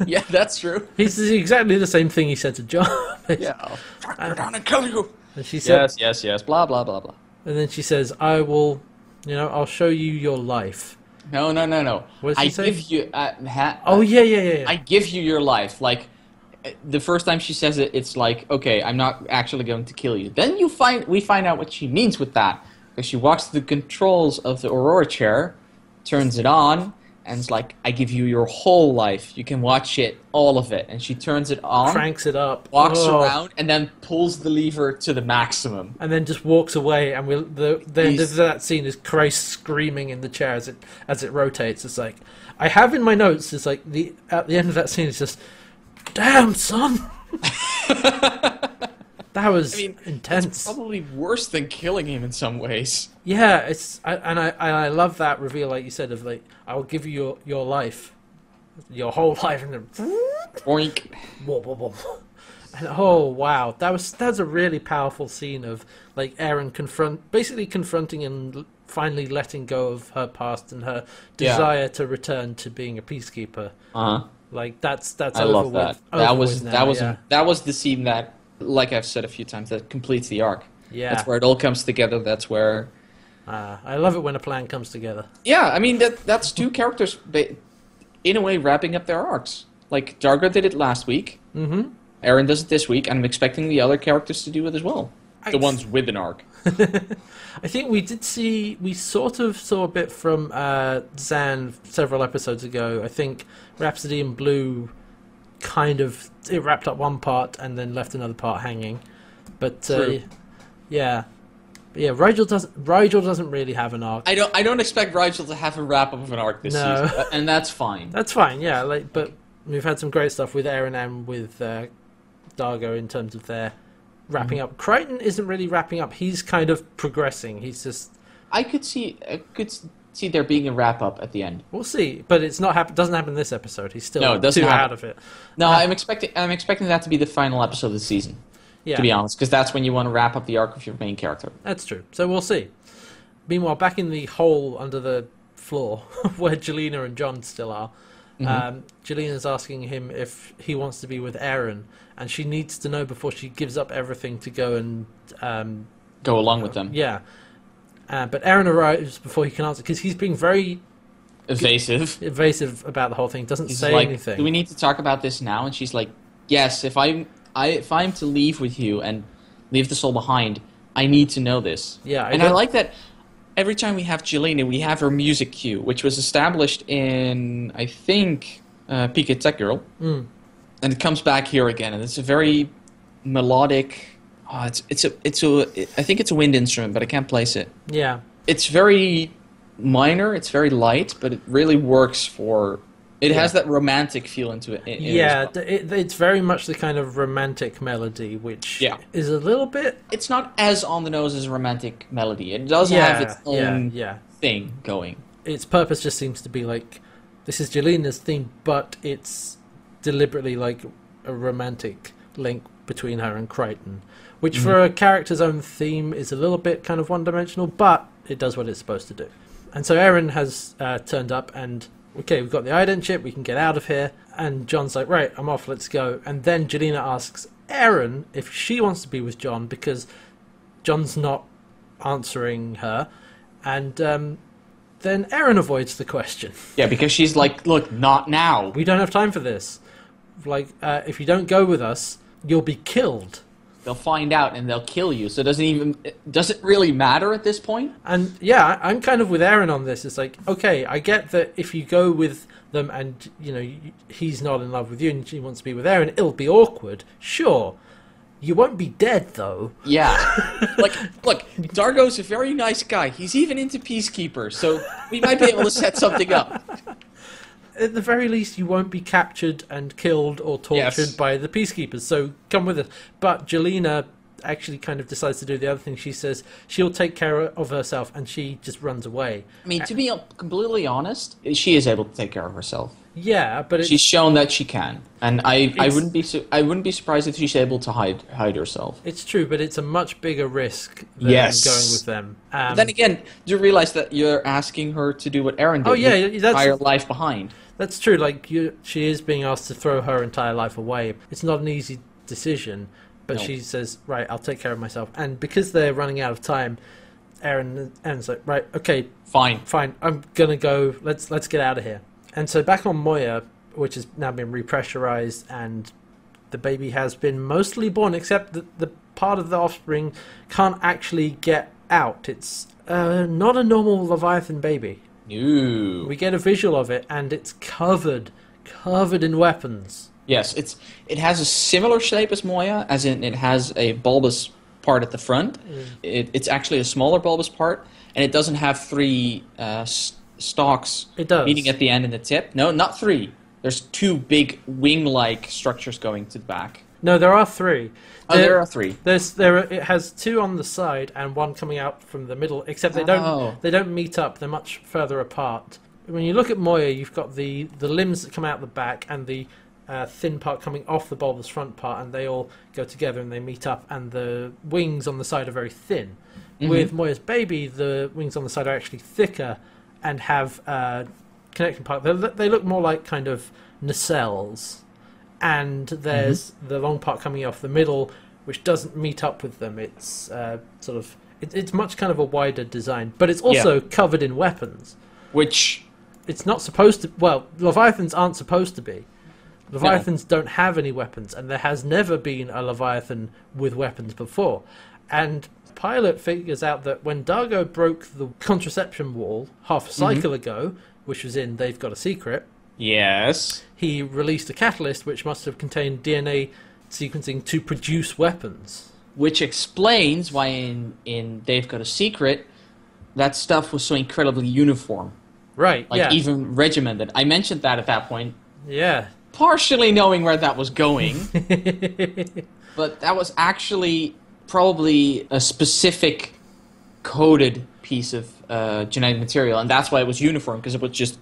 yeah, that's true. He's exactly the same thing he said to John. Yeah. I'll track you down and kill you. And she says, Yes, yes, yes. Blah blah blah blah. and then she says, "I will, you know, I'll show you your life." No, no, no, no. What does I she say? give you. Uh, ha- Oh yeah, yeah, yeah. yeah. I give you your life. Like uh, the first time she says it, it's like, okay, I'm not actually going to kill you. Then you find we find out what she means with that because she walks to the controls of the Aurora chair, turns it on, and it's like, I give you your whole life. You can watch it, all of it. And she turns it on, Cranks it up, walks Oh. around, and then pulls the lever to the maximum. and then just walks away. And we the the end of that scene is Crais screaming in the chair as it as it rotates. It's like I have in my notes. It's like the at the end of that scene, it's just, damn son. that was I mean, intense. Probably worse than killing him in some ways. Yeah, it's I, and I and I love that reveal, like you said, of like I will give you your, your life, your whole life, and then Boink. And oh wow, that was that's a really powerful scene of like Aeryn confront, basically confronting and finally letting go of her past and her Yeah. desire to return to being a peacekeeper. Uh huh. Like that's that's I over love with. that. over That was with now, that was yeah. that was the scene that, like I've said a few times, that completes the arc. yeah. That's where it all comes together. That's where, Ah, I love it when a plan comes together. yeah. I mean that that's two characters, in a way, wrapping up their arcs. Like Dargo did it last week. Mm-hmm. Aeryn does it this week, and I'm expecting the other characters to do it as well. The I- ones with an arc. I think we did see, we sort of saw a bit from uh, Zhaan several episodes ago. I think Rhapsody in Blue kind of it wrapped up one part and then left another part hanging. But uh, yeah, But yeah. Rygel doesn't. Rygel doesn't really have an arc. I don't. I don't expect Rygel to have a wrap up of an arc this No. season, and that's fine. That's fine. Yeah, like but we've had some great stuff with Aeryn and with uh, Dargo in terms of their wrapping Mm-hmm. up. Crichton isn't really wrapping up. He's kind of progressing. He's just I could see. I could see there being a wrap up at the end. We'll see, but it's not happen. Doesn't happen in this episode. He's still No, too happen. out of it. No, Uh, I'm expecting I'm expecting that to be the final episode of the season. Yeah, To be honest, because that's when you want to wrap up the arc of your main character. that's true. So we'll see. Meanwhile, back in the hole under the floor where Gilina and John still are, Mm-hmm. um, Gilina's asking him if he wants to be with Aeryn, and she needs to know before she gives up everything to go and um, Go along with them. yeah. Uh, but Aeryn arrives before he can answer because he's being very Evasive. evasive about the whole thing. Doesn't He's say like, anything. "Do we need to talk about this now?" And she's like, "Yes. If I'm, I if I'm to leave with you and leave this all behind, I need to know this." Yeah, I and I like that. Every time we have Gilina, we have her music cue, which was established in, I think, uh, PK Tech Girl, Mm. and it comes back here again, and it's a very melodic. Oh, it's it's a it's a I think it's a wind instrument, but I can't place it. Yeah, It's very minor. It's very light, but it really works for. It has that romantic feel into it. in- it yeah. well. It, it's very much the kind of romantic melody, which Yeah. is a little bit. it's not as on the nose as a romantic melody. It does yeah, have its own yeah. thing going. Its purpose just seems to be like this is Gilina's theme, but it's deliberately like a romantic link between her and Crichton, which for Mm-hmm. a character's own theme is a little bit kind of one-dimensional, but it does what it's supposed to do. And so Aeryn has uh, turned up, and okay, we've got the ident chip, we can get out of here. And John's like, right, I'm off, let's go. And then Gilina asks Aeryn if she wants to be with John because John's not answering her, and um, then Aeryn avoids the question. Yeah, because she's like, look, not now. We don't have time for this. Like, uh, if you don't go with us, you'll be killed. They'll find out and they'll kill you. So it doesn't even does it really matter at this point? And yeah, I'm kind of with Aeryn on this. It's like, okay, I get that if you go with them and you know he's not in love with you and she wants to be with Aeryn, it'll be awkward. Sure, you won't be dead though. Yeah. like, look, Dargo's a very nice guy. He's even into peacekeepers, so we might be able to set something up. At the very least, you won't be captured and killed or tortured Yes. by the peacekeepers. So come with us. But Gilina actually kind of decides to do the other thing. She says she'll take care of herself, and she just runs away. I mean, to be completely honest, she is able to take care of herself. Yeah, but it's, She's shown that she can, and I, I wouldn't be su- I wouldn't be surprised if she's able to hide hide herself. it's true, but it's a much bigger risk than Yes. going with them. Um, then again, do you realize that you're asking her to do what Aeryn did? Oh, yeah, leave her that's- entire life behind. That's true. Like you, she is being asked to throw her entire life away. It's not an easy decision, but No. she says, "Right, I'll take care of myself." And because they're running out of time, Aeryn Aeryn's like, "Right, okay, Fine. fine. I'm gonna go. Let's let's get out of here." And so back on Moya, which has now been repressurized, and the baby has been mostly born, except that the part of the offspring can't actually get out. It's uh, not a normal Leviathan baby. No. We get a visual of it, and it's covered, covered in weapons. Yes, it's it has a similar shape as Moya, as in it has a bulbous part at the front. It, it's actually a smaller bulbous part, and it doesn't have three uh, stalks It does. meeting at the end and the tip. No, not three. There's two big wing-like structures going to the back. No, there are three. Oh, there are three. There's there. Are, it has two on the side and one coming out from the middle. Except they don't. Oh. They don't meet up. They're much further apart. When you look at Moya, you've got the the limbs that come out the back and the uh, thin part coming off the bulbous front part, and they all go together and they meet up. And the wings on the side are very thin. Mm-hmm. With Moya's baby, the wings on the side are actually thicker and have uh, connecting part. They, they look more like kind of nacelles and there's the long part coming off the middle, which doesn't meet up with them. It's uh, sort of it, it's much kind of a wider design, but it's also covered in weapons. Which It's not supposed to. Well, leviathans aren't supposed to be. Leviathans don't have any weapons, and there has never been a leviathan with weapons before. And Pilot figures out that when Dargo broke the contraception wall half a cycle ago, which was in They've Got a Secret, yes, he released a catalyst which must have contained DNA sequencing to produce weapons. which explains why in in They've Got a Secret, that stuff was so incredibly uniform, Right. like yeah. even regimented. I mentioned that at that point, yeah. partially knowing where that was going, but that was actually probably a specific coded piece of uh, genetic material, and that's why it was uniform because it was just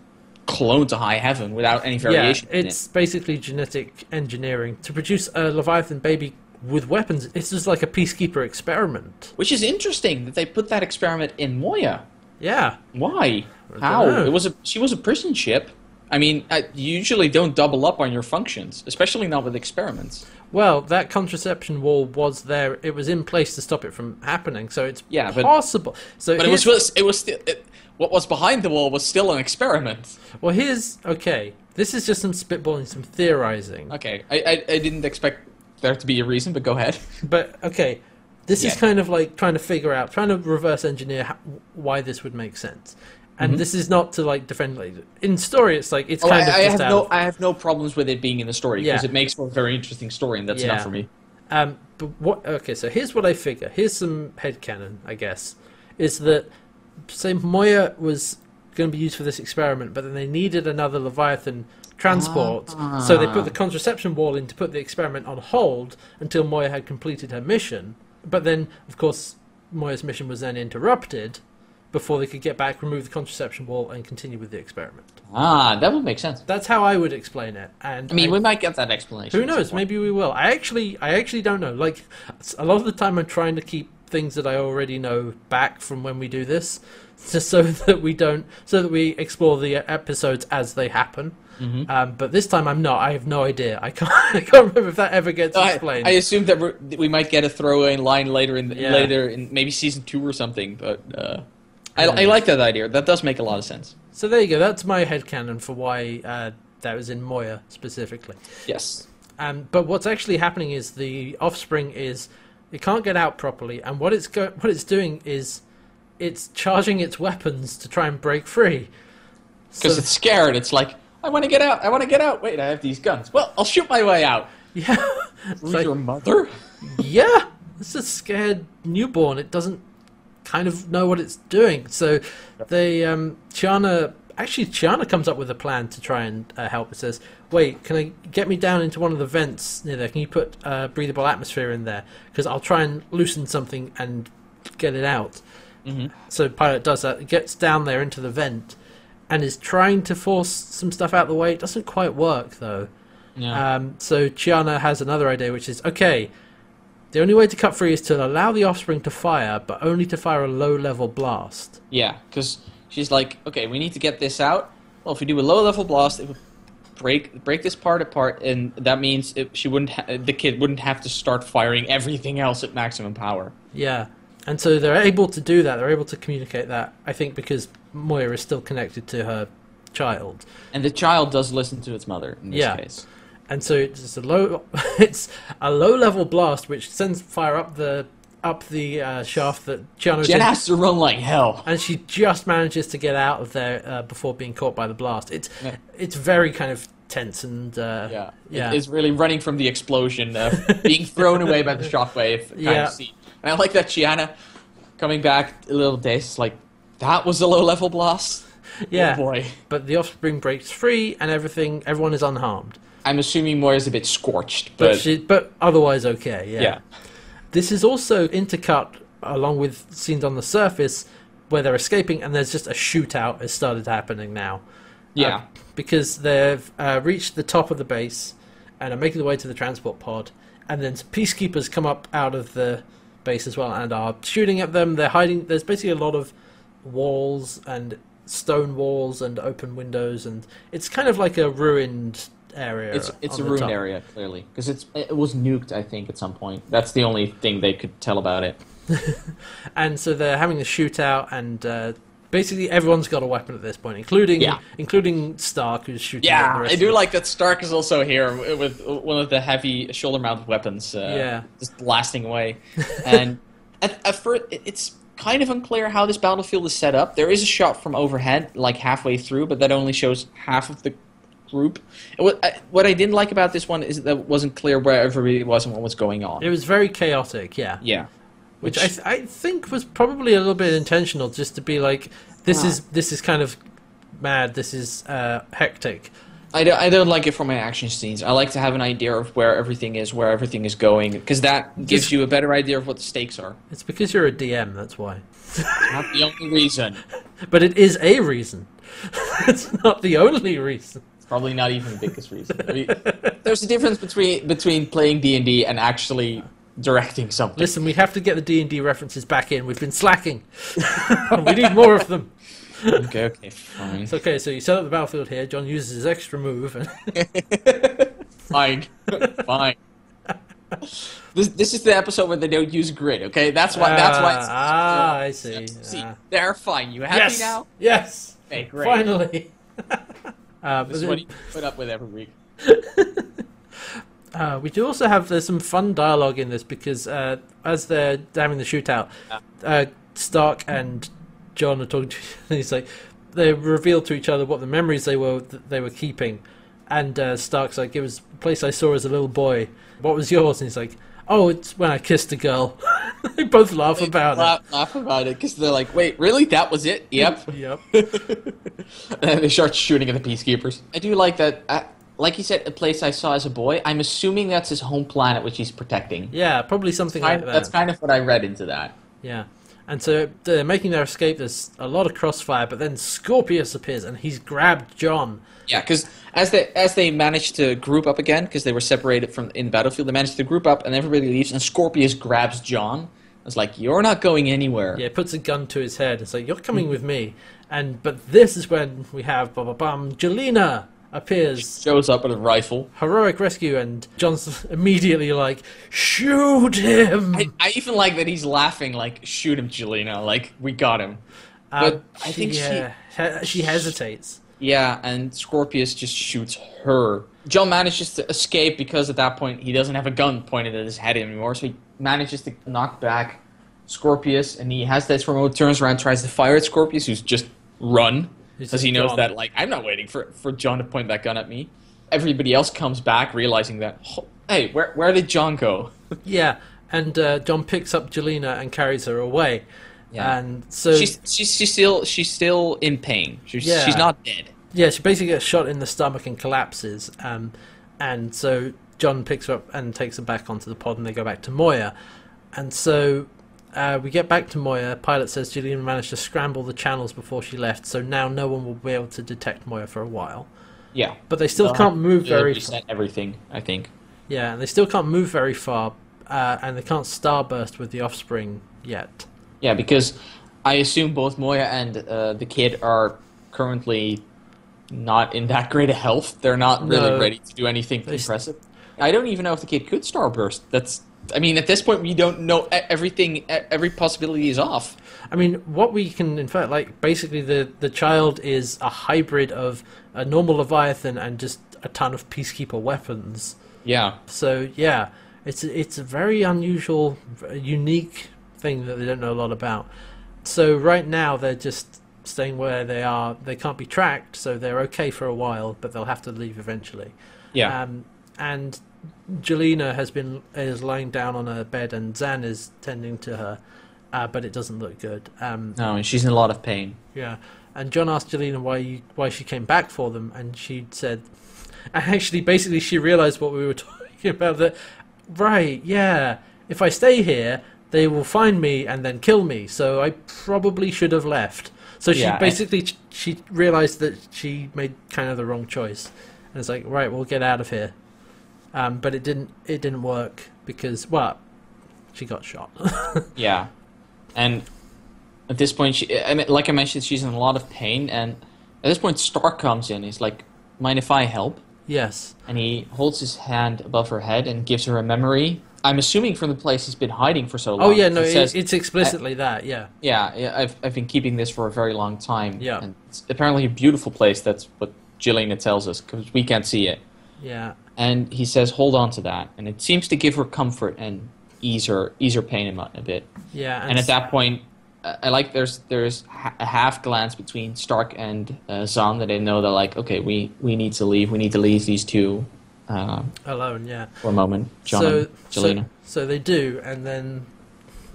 cloned to high heaven without any variation. Yeah, it's basically genetic engineering to produce a Leviathan baby with weapons. It's just like a peacekeeper experiment. which is interesting that they put that experiment in Moya. Yeah, Why? How? know. It was a she was a prison ship. I mean, I, you usually don't double up on your functions, especially not with experiments. Well, that contraception wall was there. It was in place to stop it from happening, so it's Yeah, but- possible. so But it was it was still it, what was behind the wall was still an experiment. well. Here's okay. This is just some spitballing, some theorizing. Okay, I, I I didn't expect there to be a reason, but go ahead. But okay, this is Yeah. kind of like trying to figure out, trying to reverse engineer how, why this would make sense. And this is not to like defend. Like, in story, it's like it's Mm-hmm. Oh, kind I, of I just have out no of- I have no problems with it being in the story because Yeah. it makes for a very interesting story, and that's Yeah. enough for me. Um, but what? Okay, so here's what I figure. Here's some headcanon, I guess, is that say Moya was going to be used for this experiment, but then they needed another Leviathan transport, so they put the contraception wall in to put the experiment on hold until Moya had completed her mission. But then, of course, Moya's mission was then interrupted before they could get back, remove the contraception wall, and continue with the experiment. Ah, that would make sense. That's how I would explain it. And I mean, we might get that explanation. who knows? Maybe we will. I actually, I actually don't know. Like a lot of the time, I'm trying to keep things that I already know back from when we do this, just so that we don't, so that we explore the episodes as they happen. Mm-hmm. Um, but this time, I'm not. I have no idea. I can't. I can't remember if that ever gets I, explained. I assume that we're, that we might get a throwaway line later in Yeah. later in maybe season two or something, but uh, I. I like that idea. That does make a lot of sense. so there you go. That's my headcanon for why uh, that was in Moya specifically. Yes. Um, but what's actually happening is the offspring is it can't get out properly, and what it's go- what it's doing is it's charging its weapons to try and break free. Because So- it's scared. It's like, I want to get out. I want to get out. Wait, I have these guns. Well, I'll shoot my way out. yeah, Who's like- your mother? yeah, it's a scared newborn. It doesn't kind of know what it's doing. So they um, Chiana actually Chiana comes up with a plan to try and uh, help. It says, "Wait, can I get me down into one of the vents near there? Can you put uh, breathable atmosphere in there? Because I'll try and loosen something and get it out." Mhm. So pilot does that. Gets down there into the vent and is trying to force some stuff out the way. It doesn't quite work though. Yeah. Um, so Chiana has another idea, which is okay. The only way to cut free is to allow the offspring to fire, but only to fire a low-level blast. Yeah, because she's like, okay, we need to get this out. Well, if we do a low level blast, it would break break this part apart, and that means it, she wouldn't ha- the kid wouldn't have to start firing everything else at maximum power. Yeah, and so they're able to do that. They're able to communicate that. I think because Moya is still connected to her child, And the child does listen to its mother in this Yeah. case. and so it's a low. It's a low-level blast which sends fire up the up the uh, shaft that Chiana. Jen has to run like hell. and she just manages to get out of there uh, before being caught by the blast. It's Yeah. it's very kind of tense and uh, Yeah, yeah. It is really running from the explosion, uh, being thrown away by the shockwave. Kind Yeah. of scene. And I like that Chiana coming back a little dazed, like that was a low level blast. yeah. oh boy. But the offspring breaks free, and everything, everyone is unharmed. I'm assuming Moya's a bit scorched, But but, she, but otherwise okay. Yeah. yeah. This is also intercut along with scenes on the surface where they're escaping, and there's just a shootout has started happening now. Yeah. Uh, because they've uh, reached the top of the base and are making their way to the transport pod, and then peacekeepers come up out of the base as well and are shooting at them. They're hiding. There's basically a lot of walls and stone walls and open windows, and it's kind of like a ruined area. It's it's a ruined top. area clearly because it's it was nuked. I think at some point. That's the only thing they could tell about it. and so they're having a shootout, and uh, basically everyone's got a weapon at this point, including Yeah. including Stark, who's shooting. at the Yeah, rest I do them. like that Stark is also here with one of the heavy shoulder-mounted weapons. Uh, Yeah. just blasting away. And at, at first, it's kind of unclear how this battlefield is set up. There is a shot from overhead, like halfway through, but that only shows half of the group. What I, what I didn't like about this one is that it wasn't clear where everybody was and what was going on. It was very chaotic. Yeah. yeah, which I, th- I think was probably a little bit intentional, just to be like, this Ah. is this is kind of mad, this is uh, hectic, I don't, I don't like it for my action scenes. I like to have an idea of where everything is, where everything is going, because that gives you a better idea of what the stakes are. It's because you're a DM, that's why. Not the only reason. But it is a reason. it's not the only reason. Probably not even the biggest reason. I mean, there's a difference between between playing D and D and actually directing something. Listen, we have to get the D and D references back in. We've been slacking. we need more of them. okay, okay, fine, It's okay. So you set up the battlefield here. John uses his extra move, and fine, fine. This this is the episode where they don't use grid. Okay, that's why. that's why. It's, Ah, I see. See, Ah. they're fine. You happy yes, now? yes, Okay, great. finally. Uh, This is what you put up with every week. Uh, we do also have there's some fun dialogue in this because uh, as they're having the shootout, uh, Stark and John are talking to and he's like they reveal to each other what the memories they were that they were keeping, and uh, Stark's like it was a place I saw as a little boy. What was yours? And he's like, oh, it's when I kissed a girl. they both laugh about laugh, laugh about it because they're like, "Wait, really? That was it? Yep." Yep. and they start shooting at the peacekeepers. I do like that. Uh, like you said, a place I saw as a boy. I'm assuming that's his home planet, which he's protecting. Yeah, probably something like that. that's kind of what I read into that. Yeah. And so they're making their escape. There's a lot of crossfire, but then Scorpius appears and he's grabbed John. Yeah, because as they as they managed to group up again, because they were separated from in battlefield, they managed to group up, and everybody leaves, and Scorpius grabs John. It's like you're not going anywhere. Yeah, puts a gun to his head and says, "You're coming with me." And but this is when we have blah blah bum. Gilina appears, Shows up with a rifle. heroic rescue, and John's immediately like, "Shoot him!" I, I even like that he's laughing, like shoot him, Gilina. Like we got him. Uh, but I think she- yeah, she hesitates. Yeah, and Scorpius just shoots her. John manages to escape because at that point he doesn't have a gun pointed at his head anymore, so he manages to knock back Scorpius, and he has this remote, turns around, tries to fire at Scorpius, who's just run because he knows that like I'm not waiting for for John to point that gun at me. Everybody else comes back, realizing that "Oh, hey, where where did John go? Yeah, and uh, John picks up Gilina and carries her away. Yeah. And so she's she's she's still she's still in pain. She's Yeah. she's not dead. Yeah, she basically gets shot in the stomach and collapses. Um, and so John picks her up and takes her back onto the pod, and they go back to Moya. And so uh, we get back to Moya. Pilot says Gilina managed to scramble the channels before she left, so now no one will be able to detect Moya for a while. Yeah, But they still They'll can't move very. reset everything. I think. Yeah, and they still can't move very far, uh, and they can't starburst with the offspring yet. Yeah, because I assume both Moya and uh, the kid are currently not in that great a health. They're not really No. ready to do anything They impressive. I don't even know if the kid could starburst. That's. I mean, at this point, we don't know everything. Every possibility is off. I mean, what we can infer, like, basically, the the child is a hybrid of a normal Leviathan and just a ton of peacekeeper weapons. Yeah. So yeah, it's it's a very unusual, unique thing that they don't know a lot about. So right now they're just staying where they are. They can't be tracked, so they're okay for a while, but they'll have to leave eventually. Yeah. Um, and Gilina has been is lying down on her bed, and Zhaan is tending to her, uh, but it doesn't look good. Um, no, and she's in a lot of pain. yeah, and John asked Gilina why you, why she came back for them, and she said, and actually, basically, she realised what we were talking about. That right, yeah, if I stay here, they will find me and then kill me. So I probably should have left. So she Yeah, and- basically she realised that she made kind of the wrong choice, and it's like, right, we'll get out of here. Um, but it didn't. It didn't work because well, she got shot. Yeah, and at this point, she, I mean, like I mentioned, she's in a lot of pain, and at this point, Stark comes in. He's like, "Mind if I help?" yes. And he holds his hand above her head and gives her a memory. I'm assuming from the place he's been hiding for so long. Oh yeah, no, it, says, it's explicitly that. Yeah. yeah, yeah, I've I've been keeping this for a very long time. Yeah. and it's apparently a beautiful place. That's what Gilina tells us because we can't see it. Yeah. And he says, "Hold on to that," and it seems to give her comfort and ease her ease her pain a, a bit. Yeah. And at that point, I like there's there's a half glance between Stark and uh, Zhaan that they know they're like okay we we need to leave we need to leave these two uh, alone, yeah. for a moment John so, Gilina. so so they do, and then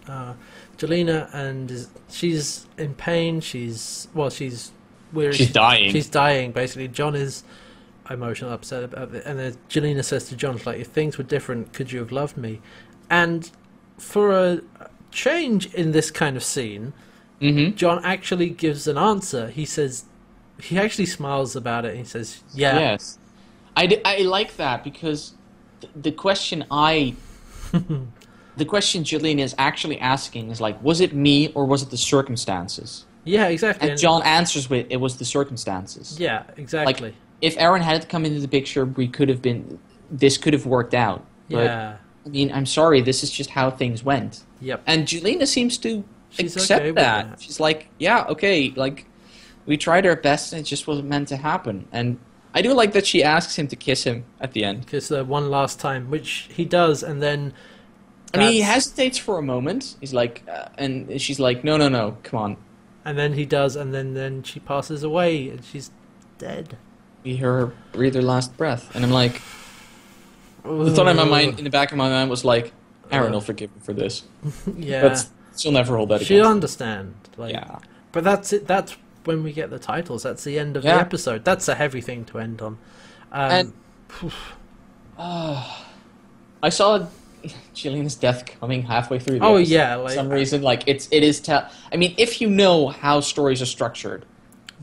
uh, Gilina and is, she's in pain. She's well, she's weary. She's dying. She's dying. Basically, John is emotional upset about it. And then Gilina says to John, like, if things were different, could you have loved me? And for a change in this kind of scene, Mm-hmm. John actually gives an answer. He says, he actually smiles about it. He says, yeah. Yes, I, d- I like that because th- the question I, the question Gilina is actually asking is like, was it me or was it the circumstances? Yeah, exactly. And John answers with, it was the circumstances. Yeah, exactly. Like, If Aeryn had come into the picture, we could have been, this could have worked out. But, yeah. I mean, I'm sorry, this is just how things went. Yep. And Gilina seems to She's accept okay that. that. She's like, yeah, okay, like we tried our best and it just wasn't meant to happen. And I do like that she asks him to kiss him at the end. Because uh, one last time, which he does, and then. I mean, he hesitates for a moment. He's like, uh, and she's like, no, no, no, come on. And then he does, and then, then she passes away, and she's dead. We hear her breathe her last breath, and I'm like, the thought in my mind, in the back of my mind, was like, Aeryn will forgive me for this, Yeah. but she'll never hold that She'll against. understand. Like, Yeah. But that's it. That's when we get the titles. That's the end of Yeah. the episode. That's a heavy thing to end on. Um, And- I saw Gilina's death coming halfway through. The oh episode. yeah, for like some reason like it's it is tell i mean if you know how stories are structured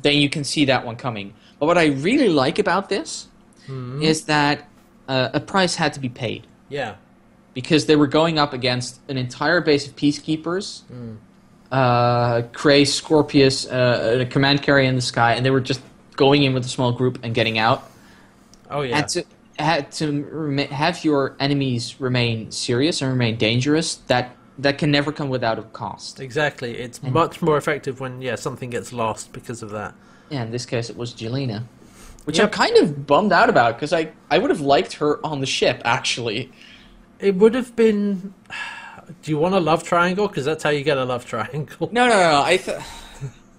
then you can see that one coming but what i really like about this mhm. is that uh, a price had to be paid yeah, because they were going up against an entire base of peacekeepers Mm. Uh Cray, scorpius uh, a command carrier in the sky and they were just going in with a small group and getting out oh yeah, had to had to have your enemies remain serious and remain dangerous that that can never come without a cost exactly. It's And- much more effective when yeah something gets lost because of that. Yeah, in this case, it was Gilina. Which Yep. I'm kind of bummed out about because I, I would have liked her on the ship, actually. It would have been. Do you want a love triangle? Because that's how you get a love triangle. No, no, no. I, th-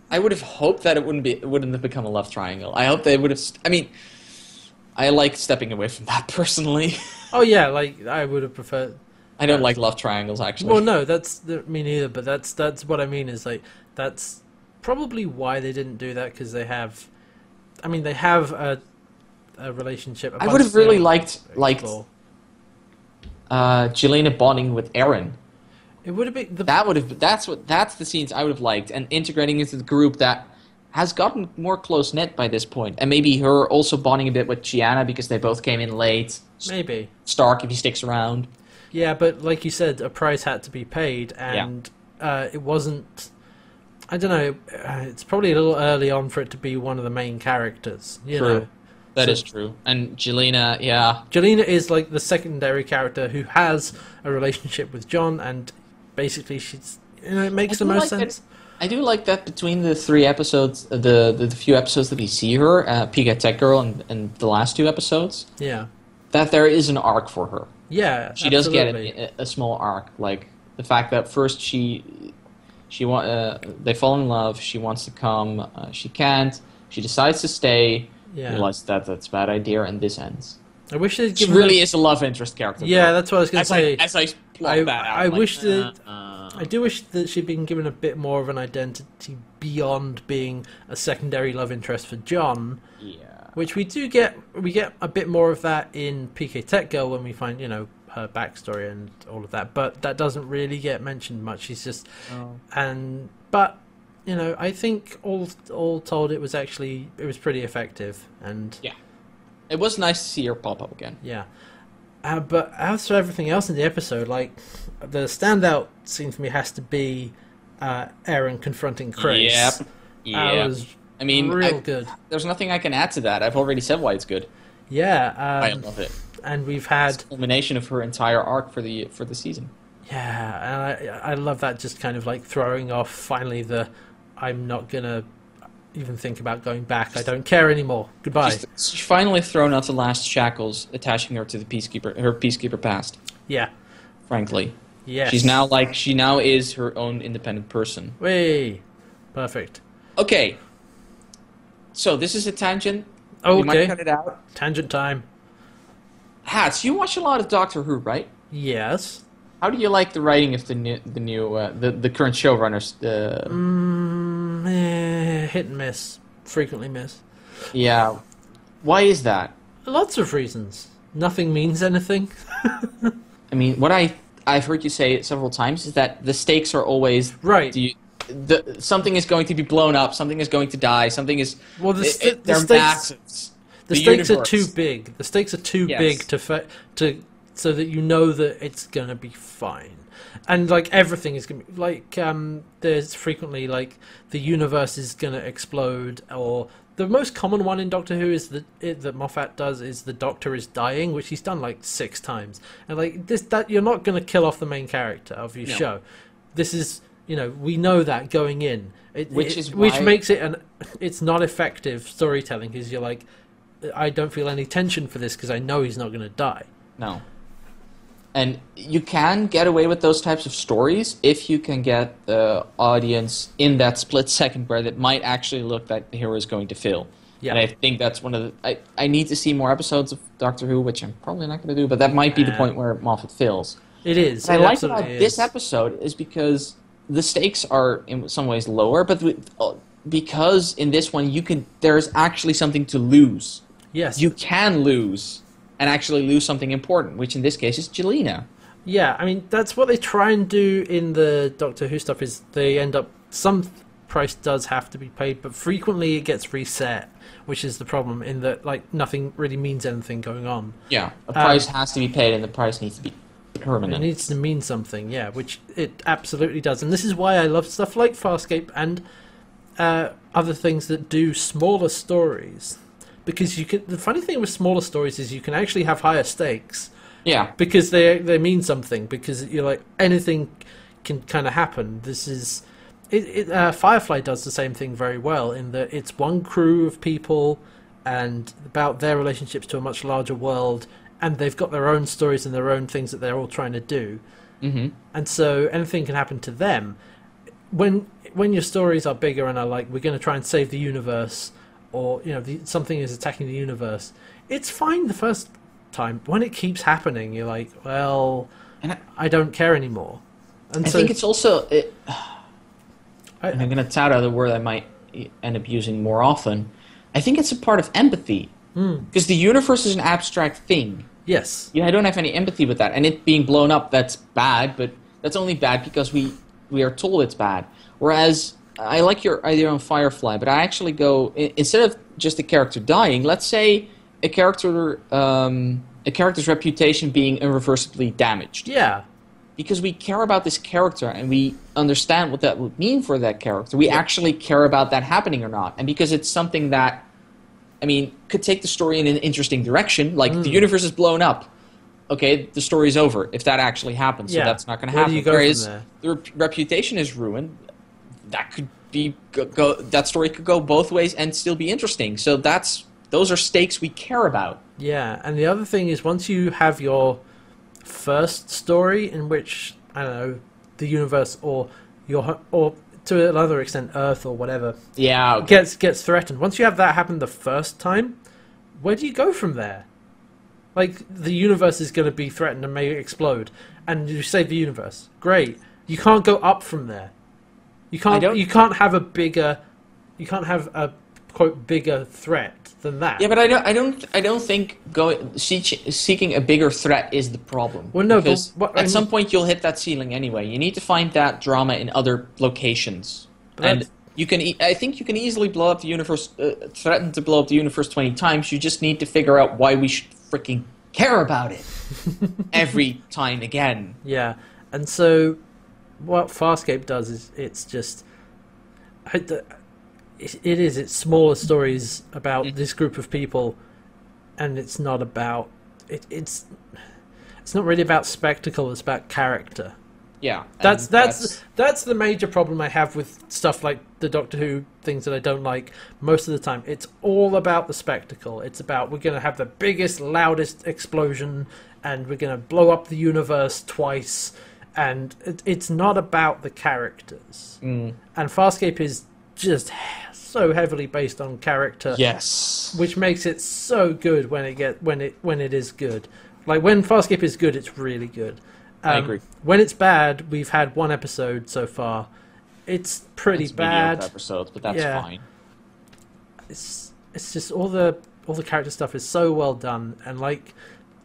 I would have hoped that it wouldn't be it wouldn't have become a love triangle. I hope they would have. St- I mean, I like stepping away from that personally. Oh yeah, like I would have preferred. I don't like love triangles, actually. Well, no, that's the, me neither. But that's that's what I mean. Is like that's probably why they didn't do that because they have. I mean, they have a a relationship. a I would have really liked explore. Uh, Gilina bonding with Aeryn. It would have been the That would have that's what that's the scenes I would have liked, and integrating into the group that has gotten more close knit by this point, and maybe her also bonding a bit with Chiana because they both came in late. maybe. Stark if he sticks around. Yeah, but like you said, a price had to be paid, and uh, it wasn't. I don't know. uh, It's probably a little early on for it to be one of the main characters. You True. know, That So- is true. And Gilina, yeah, Gilina is like the secondary character who has a relationship with John, and basically she's. You know, it makes I the most like sense. I do like that between the three episodes, uh, the the, the few episodes that we see her, uh, PK Tech Girl, and, and the last two episodes, Yeah, that there is an arc for her. yeah. She does get a, a small arc, like the fact that first she she want uh, they fall in love. She wants to come, uh, she can't. She decides to stay. Yeah, Realizes that that's a bad idea, and this ends. I wish they'd She given. really is a love interest character. Yeah, that's what I was gonna as say. I as I plot I- that out. I like, wish that- uh, uh, I do wish that she'd been given a bit more of an identity beyond being a secondary love interest for John, yeah. which we do get. We get a bit more of that in PK Tech Girl when we find, you know, her backstory and all of that. But that doesn't really get mentioned much. She's just and but you know, I think all all told, it was actually it was pretty effective and yeah, It was nice to see her pop up again. yeah. Uh, but as for everything else in the episode, like the standout scene for me has to be uh, Aeryn confronting Crais. Yep. Yeah. was I mean, real I- good. there's nothing I can add to that. I've already said why it's good. Yeah, I um, love it. and we've had the culmination of her entire arc for the for the season. yeah, and I I love that just kind of like throwing off finally the I'm not gonna even think about going back. I don't care anymore. Goodbye. She's, she's finally thrown out the last shackles attaching her to the peacekeeper, her peacekeeper past. yeah. Frankly, Yes. she's now like she now is her own independent person. Way. Perfect. Okay, so this is a tangent. Okay. We might cut it out. Tangent time. Hats, you watch a lot of Doctor Who, right? Yes. How do you like the writing of the new, the new, uh, the the current showrunners? Uh, Mm, eh, hit and miss. Frequently miss. Yeah. Why is that? Lots of reasons. Nothing means anything. I mean, what I I've heard you say several times is that the stakes are always Right. Do you, the, something is going to be blown up. Something is going to die. Something is. Well, the it- it- the stakes- The, The stakes are too big. The stakes are too Yes. big to fa- to so that you know that it's gonna be fine. And like everything is gonna be like um, there's frequently like the universe is gonna explode, or the most common one in Doctor Who is that it, that Moffat does is the Doctor is dying, which he's done like six times. And like this, that you're not gonna kill off the main character of your No. show. This is you know we know that going in, it, Which it- is which makes it an it's not effective storytelling because you're like I don't feel any tension for this because I know he's not going to die. No. And you can get away with those types of stories if you can get the audience in that split second where it might actually look like the hero is going to fail. Yeah. And I think that's one of the. I, I need to see more episodes of Doctor Who, which I'm probably not going to do, but that might be the point where Moffat fails. It is. What I like about is. this episode is because the stakes are in some ways lower, but uh, because in this one you can, there's actually something to lose. Yes. You can lose and actually lose something important, which in this case is Gilina. Yeah, I mean that's what they try and do in the Doctor Who stuff. Is they end up some price does have to be paid, but frequently it gets reset, which is the problem. In that like nothing really means anything going on. Yeah, a price has to be paid, and the price needs to be permanent. It needs to mean something, yeah, which it absolutely does. And this is why I love stuff like Farscape and uh, other things that do smaller stories. Because you can. The funny thing with smaller stories is you can actually have higher stakes yeah, because they they mean something. Because you're like anything can kind of happen. This is. It, it, uh, Firefly does the same thing very well in that it's one crew of people and about their relationships to a much larger world, and they've got their own stories and their own things that they're all trying to do hmm and so anything can happen to them. When when your stories are bigger and are like we're going to try and save the universe, or you know the, something is attacking the universe, it's fine the first time. When it keeps happening, you're like, well, and I, I don't care anymore. And I so think it's also. It, I- and I'm going to tout out a word I might end up using more often. I think it's a part of empathy Hmm. because the universe is an abstract thing. yes, Yeah, I don't have any empathy with that, and it being blown up, that's bad. But that's only bad because we we are told it's bad. Whereas I like your idea on Firefly, but I actually go instead of just a character dying. Let's say a character um, a character's reputation being irreversibly damaged yeah, because we care about this character and we understand what that would mean for that character. We actually care about that happening or not, and because it's something that. I mean, could take the story in an interesting direction. Like Hmm. the universe is blown up. Okay, the story's over if that actually happens. So Yeah. that's not going to Where do happen. you go from Whereas there? the rep- reputation is ruined. That could be go, go, that story could go both ways and still be interesting. So that's those are stakes we care about. yeah. And the other thing is once you have your first story in which I don't know the universe or your or to another extent Earth or whatever Yeah. Okay. gets gets threatened. Once you have that happen the first time, where do you go from there? Like the universe is going to be threatened and may explode, and you save the universe. Great. You can't go up from there. You can't. You can't have a bigger. You can't have a quote bigger threat than that. Yeah, but I don't. I don't. I don't think going seek, seeking a bigger threat is the problem. Well, no, but because what- I at some point you'll hit that ceiling anyway. You need to find that drama in other locations, But and you can. E- I think you can easily blow up the universe. Uh, threaten to blow up the universe twenty times. You just need to figure out why we should freaking care about it every time again. Yeah, and so what Farscape does is it's just it is it's smaller stories about this group of people, and it's not about it, it's it's not really about spectacle. It's about character. Yeah, and That's that's that's the major problem I have with stuff like the Doctor Who things that I don't like most of the time. It's all about the spectacle. It's about we're going to have the biggest, loudest explosion, and we're going to blow up the universe twice, and it, it's not about the characters. Mm, And Farscape is just so heavily based on character yes. which makes it so good when it get when it when it is good. Like when Farscape is good, it's really good. Um, I agree. When it's bad, we've had one episode so far. It's pretty It's bad. episodes, but that's Yeah. fine. It's it's just all the all the character stuff is so well done, and like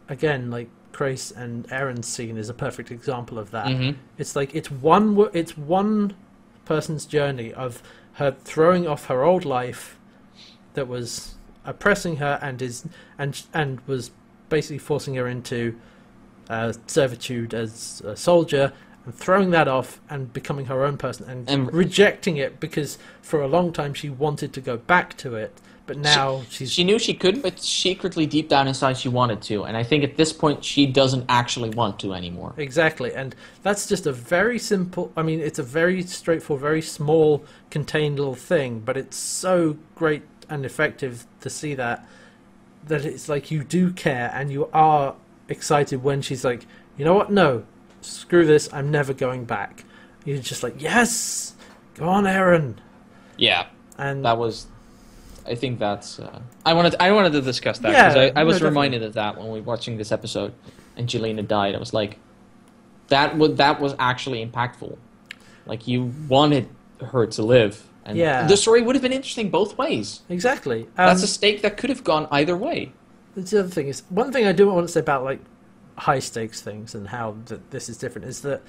again, like Crais and Aeryn's scene is a perfect example of that. Mhm. It's like it's one it's one person's journey of her throwing off her old life that was oppressing her and is and and was basically forcing her into uh, servitude as a soldier and throwing that off and becoming her own person and, And- rejecting it because for a long time she wanted to go back to it but now she's She knew she couldn't but secretly, deep down inside, she wanted to. And I think at this point, she doesn't actually want to anymore. Exactly, and that's just a very simple. I mean, it's a very straightforward, very small, contained little thing, but it's so great and effective to see that. That it's like you do care and you are excited when she's like, you know what? No, screw this. I'm never going back. You're just like, yes, go on, Aeryn. Yeah, And that was. I think that's. Uh, I wanted. I wanted to discuss that Yeah, because I, I no, was definitely. reminded of that when we were watching this episode, and Gilina died. I was like, that was that was actually impactful. Like you wanted her to live, and Yeah. the story would have been interesting both ways. exactly. Um, That's a stake that could have gone either way. the other thing is one thing I do want to say about like high stakes things and how that this is different is that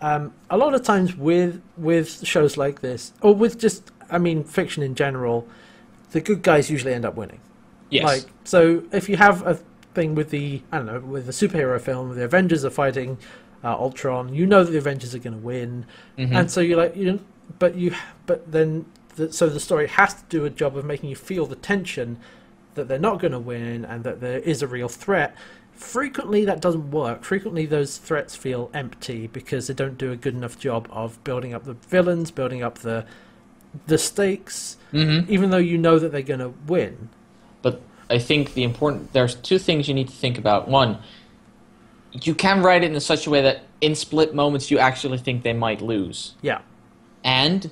um, a lot of times with with shows like this or with just I mean fiction in general, the good guys usually end up winning. Yes. Like so, if you have a thing with the I don't know with the superhero film, the Avengers are fighting uh, Ultron. You know that the Avengers are going to win, Mhm. and so you're like you, don't- but you, but then the, so the story has to do a job of making you feel the tension that they're not going to win and that there is a real threat. Frequently, that doesn't work. Frequently, those threats feel empty because they don't do a good enough job of building up the villains, building up the the stakes, Mhm. even though you know that they're going to win. But I think the important there's two things you need to think about. One, you can write it in such a way that in split moments you actually think they might lose, Yeah, and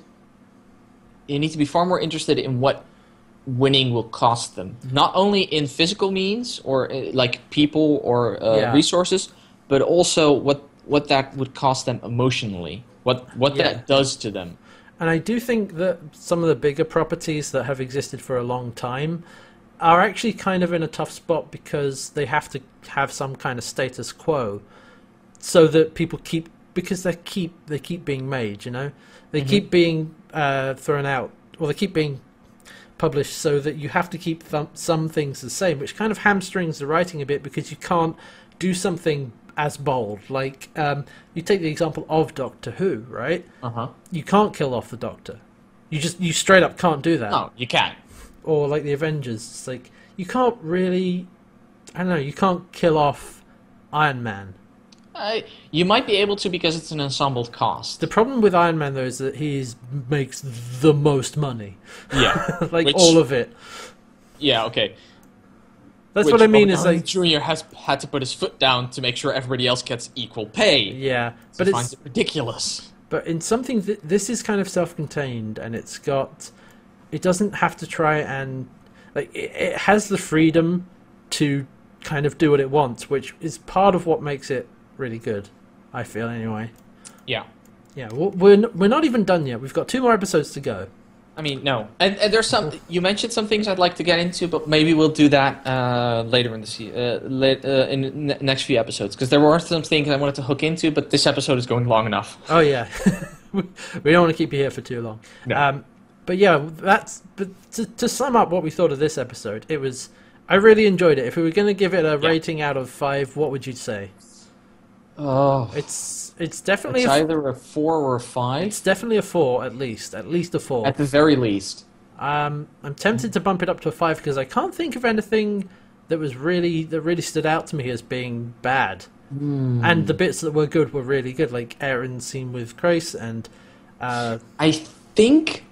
you need to be far more interested in what winning will cost them, not only in physical means or uh, like people or uh, Yeah. resources, but also what what that would cost them emotionally. What what Yeah. that does to them. And I do think that some of the bigger properties that have existed for a long time are actually kind of in a tough spot because they have to have some kind of status quo so that people keep because they keep they keep being made, you know. They keep being uh, thrown out or they keep being published so that you have to keep th- some things the same, which kind of hamstrings the writing a bit because you can't do something as bold. Like um, you take the example of Doctor Who, right? Uh huh. you can't kill off the Doctor. You just you straight up can't do that. No, you can't. Or like the Avengers, it's like you can't really. I don't know. You can't kill off Iron Man. Uh, you might be able to because it's an ensembled cast. The problem with Iron Man though is that he is, makes the most money, Yeah. like Which- all of it. Yeah, okay. That's Which what I mean. Is like Jr. has had to put his foot down to make sure everybody else gets equal pay. yeah, But but he it's finds it ridiculous. but in something th- this is kind of self-contained and it's got it doesn't have to try and like it, it has the freedom to kind of do what it wants which is part of what makes it really good i feel anyway Yeah. yeah we're, n- we're not even done yet we've got two more episodes to go I mean, no. And, and there's some. You mentioned some things I'd like to get into, but maybe we'll do that uh, later in the se- uh, late, uh, in ne- next few episodes because there were some things I wanted to hook into, but this episode is going long enough. oh yeah we don't want to keep you here for too long No. um, but yeah that's but to, to sum up what we thought of this episode it was i really enjoyed it if we were going to give it a Yeah. rating out of five what would you say Oh, It's it's definitely it's a, either a four or a five it's definitely a four at least at least a four. at the very least. Um, I'm tempted to bump it up to a five because I can't think of anything that was really that really stood out to me as being bad. Hmm. And the bits that were good were really good, like Aeryn's scene with Crais and uh, I think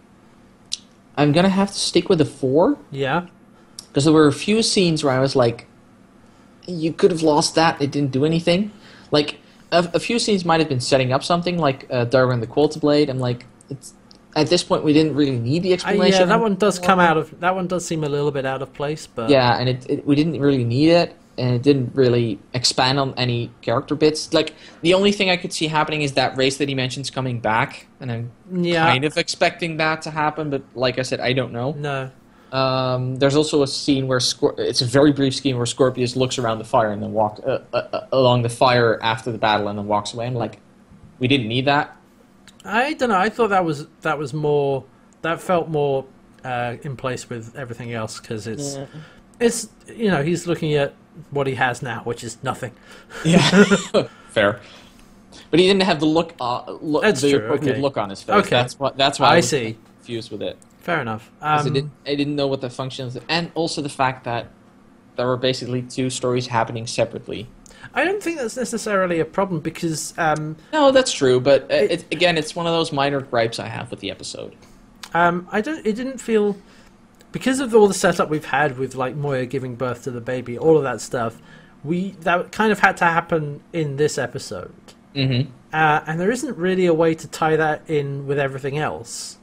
I'm gonna have to stick with a four. yeah, because there were a few scenes where I was like, you could have lost that. It didn't do anything. Like a, a few scenes might have been setting up something, like uh, Darwin the Qualta Blade. I'm like, it's, at this point we didn't really need the explanation. yeah, that one does come out of that one does seem a little bit out of place, but Yeah, and it, it we didn't really need it, and it didn't really expand on any character bits. Like the only thing I could see happening is that race that he mentions coming back, and I'm yeah, kind of expecting that to happen. But like I said, I don't know. no. Um, there's also a scene where Scor- it's a very brief scene where Scorpius looks around the fire and then walks uh, uh, uh, along the fire after the battle and then walks away. And like, we didn't need that. I don't know. I thought that was that was more that felt more uh, in place with everything else because it's it's you know he's looking at what he has now, which is nothing. Yeah, fair. But he didn't have the look, uh, look That's the true, okay. look on his face. Okay. that's what. That's why I, I was see. confused with it. Fair enough. 'Cause I Um, didn't. I didn't know what the functions, and also the fact that there were basically two stories happening separately. I don't think that's necessarily a problem because um, No, that's true, but uh, it, again, it's one of those minor gripes I have with the episode. Um, I don't. It didn't feel because of all the setup we've had with like Moya giving birth to the baby, all of that stuff. We that kind of had to happen in this episode, Mm-hmm. uh, and there isn't really a way to tie that in with everything else.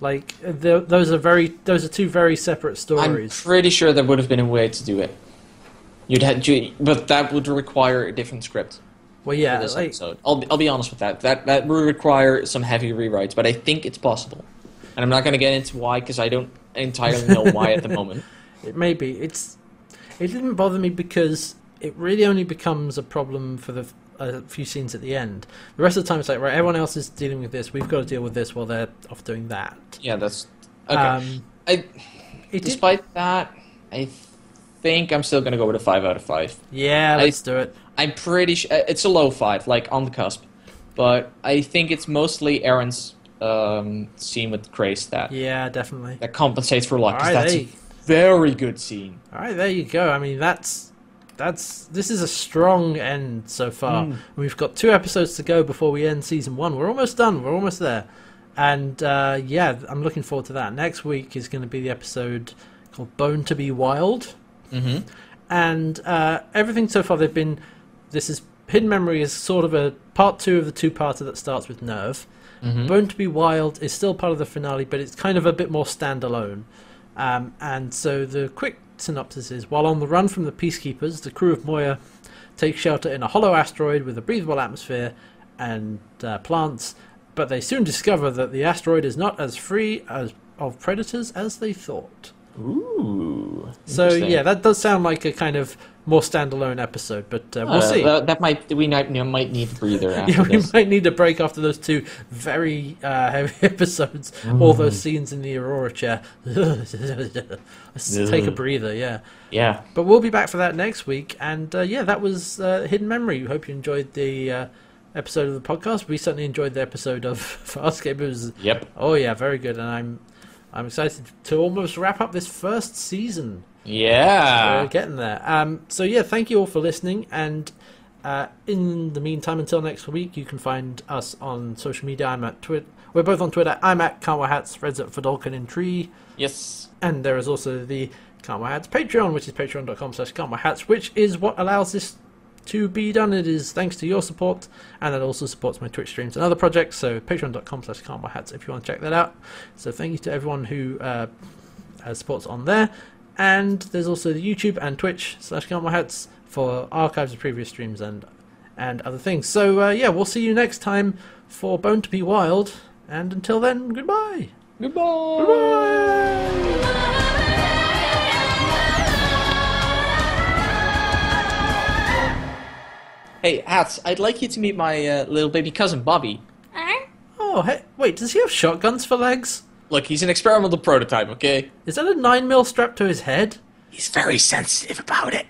Like those are very those are two very separate stories. I'm pretty sure there would have been a way to do it. You'd had, but that would require a different script well, for yeah, this like, episode. I'll be, I'll be honest with that. That that would require some heavy rewrites, but I think it's possible. And I'm not going to get into why because I don't entirely know why at the moment. It may be. It's. It didn't bother me because it really only becomes a problem for the a few scenes at the end. The rest of the time, it's like right, everyone else is dealing with this. We've got to deal with this while they're off doing that. Yeah, that's okay. Um, I, it did, despite that, I think I'm still going to go with a five out of five. yeah, let's do it. I'm pretty sure it's a low five, like on the cusp. But I think it's mostly Aeryn's um, scene with Crais that Yeah, definitely. that compensates for luck. Alright, that's a very good scene. All right, there you go. I mean, that's that's this is a strong end so far. Mm. We've got two episodes to go before we end season one. We're almost done. We're almost there, and uh, yeah, I'm looking forward to that. Next week is going to be the episode called "Bone to Be Wild," Mm-hmm. and uh, everything so far they've been. This is Hidden Memory is sort of a part two of the two-parter that starts with Nerve. Mm-hmm. Bone to Be Wild is still part of the finale, but it's kind of a bit more standalone. Um, and so the quick synopsis is while on the run from the Peacekeepers, the crew of Moya take shelter in a hollow asteroid with a breathable atmosphere and uh, plants, but they soon discover that the asteroid is not as free as, of predators as they thought. Ooh. So, yeah, that does sound like a kind of more standalone episode, but uh, we'll Uh, see. That, that might we might you know, might need a breather after Yeah, we this. might need a break after those two very uh, heavy episodes. All those scenes in the Aurora chair. Let's take a breather, yeah. Yeah. But we'll be back for that next week. And uh, yeah, that was uh, Hidden Memory. We hope you enjoyed the uh, episode of the podcast. We certainly enjoyed the episode of Farscape. It was, Yep. oh yeah, very good. And I'm, I'm excited to almost wrap up this first season. Yeah. We're getting there. Um, so yeah, thank you all for listening. And uh, in the meantime, until next week, you can find us on social media. I'm at Twitter. We're both on Twitter. I'm at Kanwa Hats. Fred's at Fadolkin in Tree. Yes. And there is also the Kanwa Hats Patreon, which is patreon.com slash Kanwa Hats, which is what allows this to be done. It is thanks to your support, and it also supports my Twitch streams and other projects. So patreon.com slash Kanwa Hats if you want to check that out. So thank you to everyone who uh, has supports on there. And there's also the YouTube and Twitch slash Kanwa Hats for archives of previous streams and and other things. So uh, yeah, we'll see you next time for Bone to Be Wild. And until then, goodbye. Goodbye. Goodbye. Hey, Hats, I'd like you to meet my uh, little baby cousin, Bobby. Oh, hey, wait, does he have shotguns for legs? Look, he's an experimental prototype, okay? Is that a 9 mil strapped to his head? He's very sensitive about it.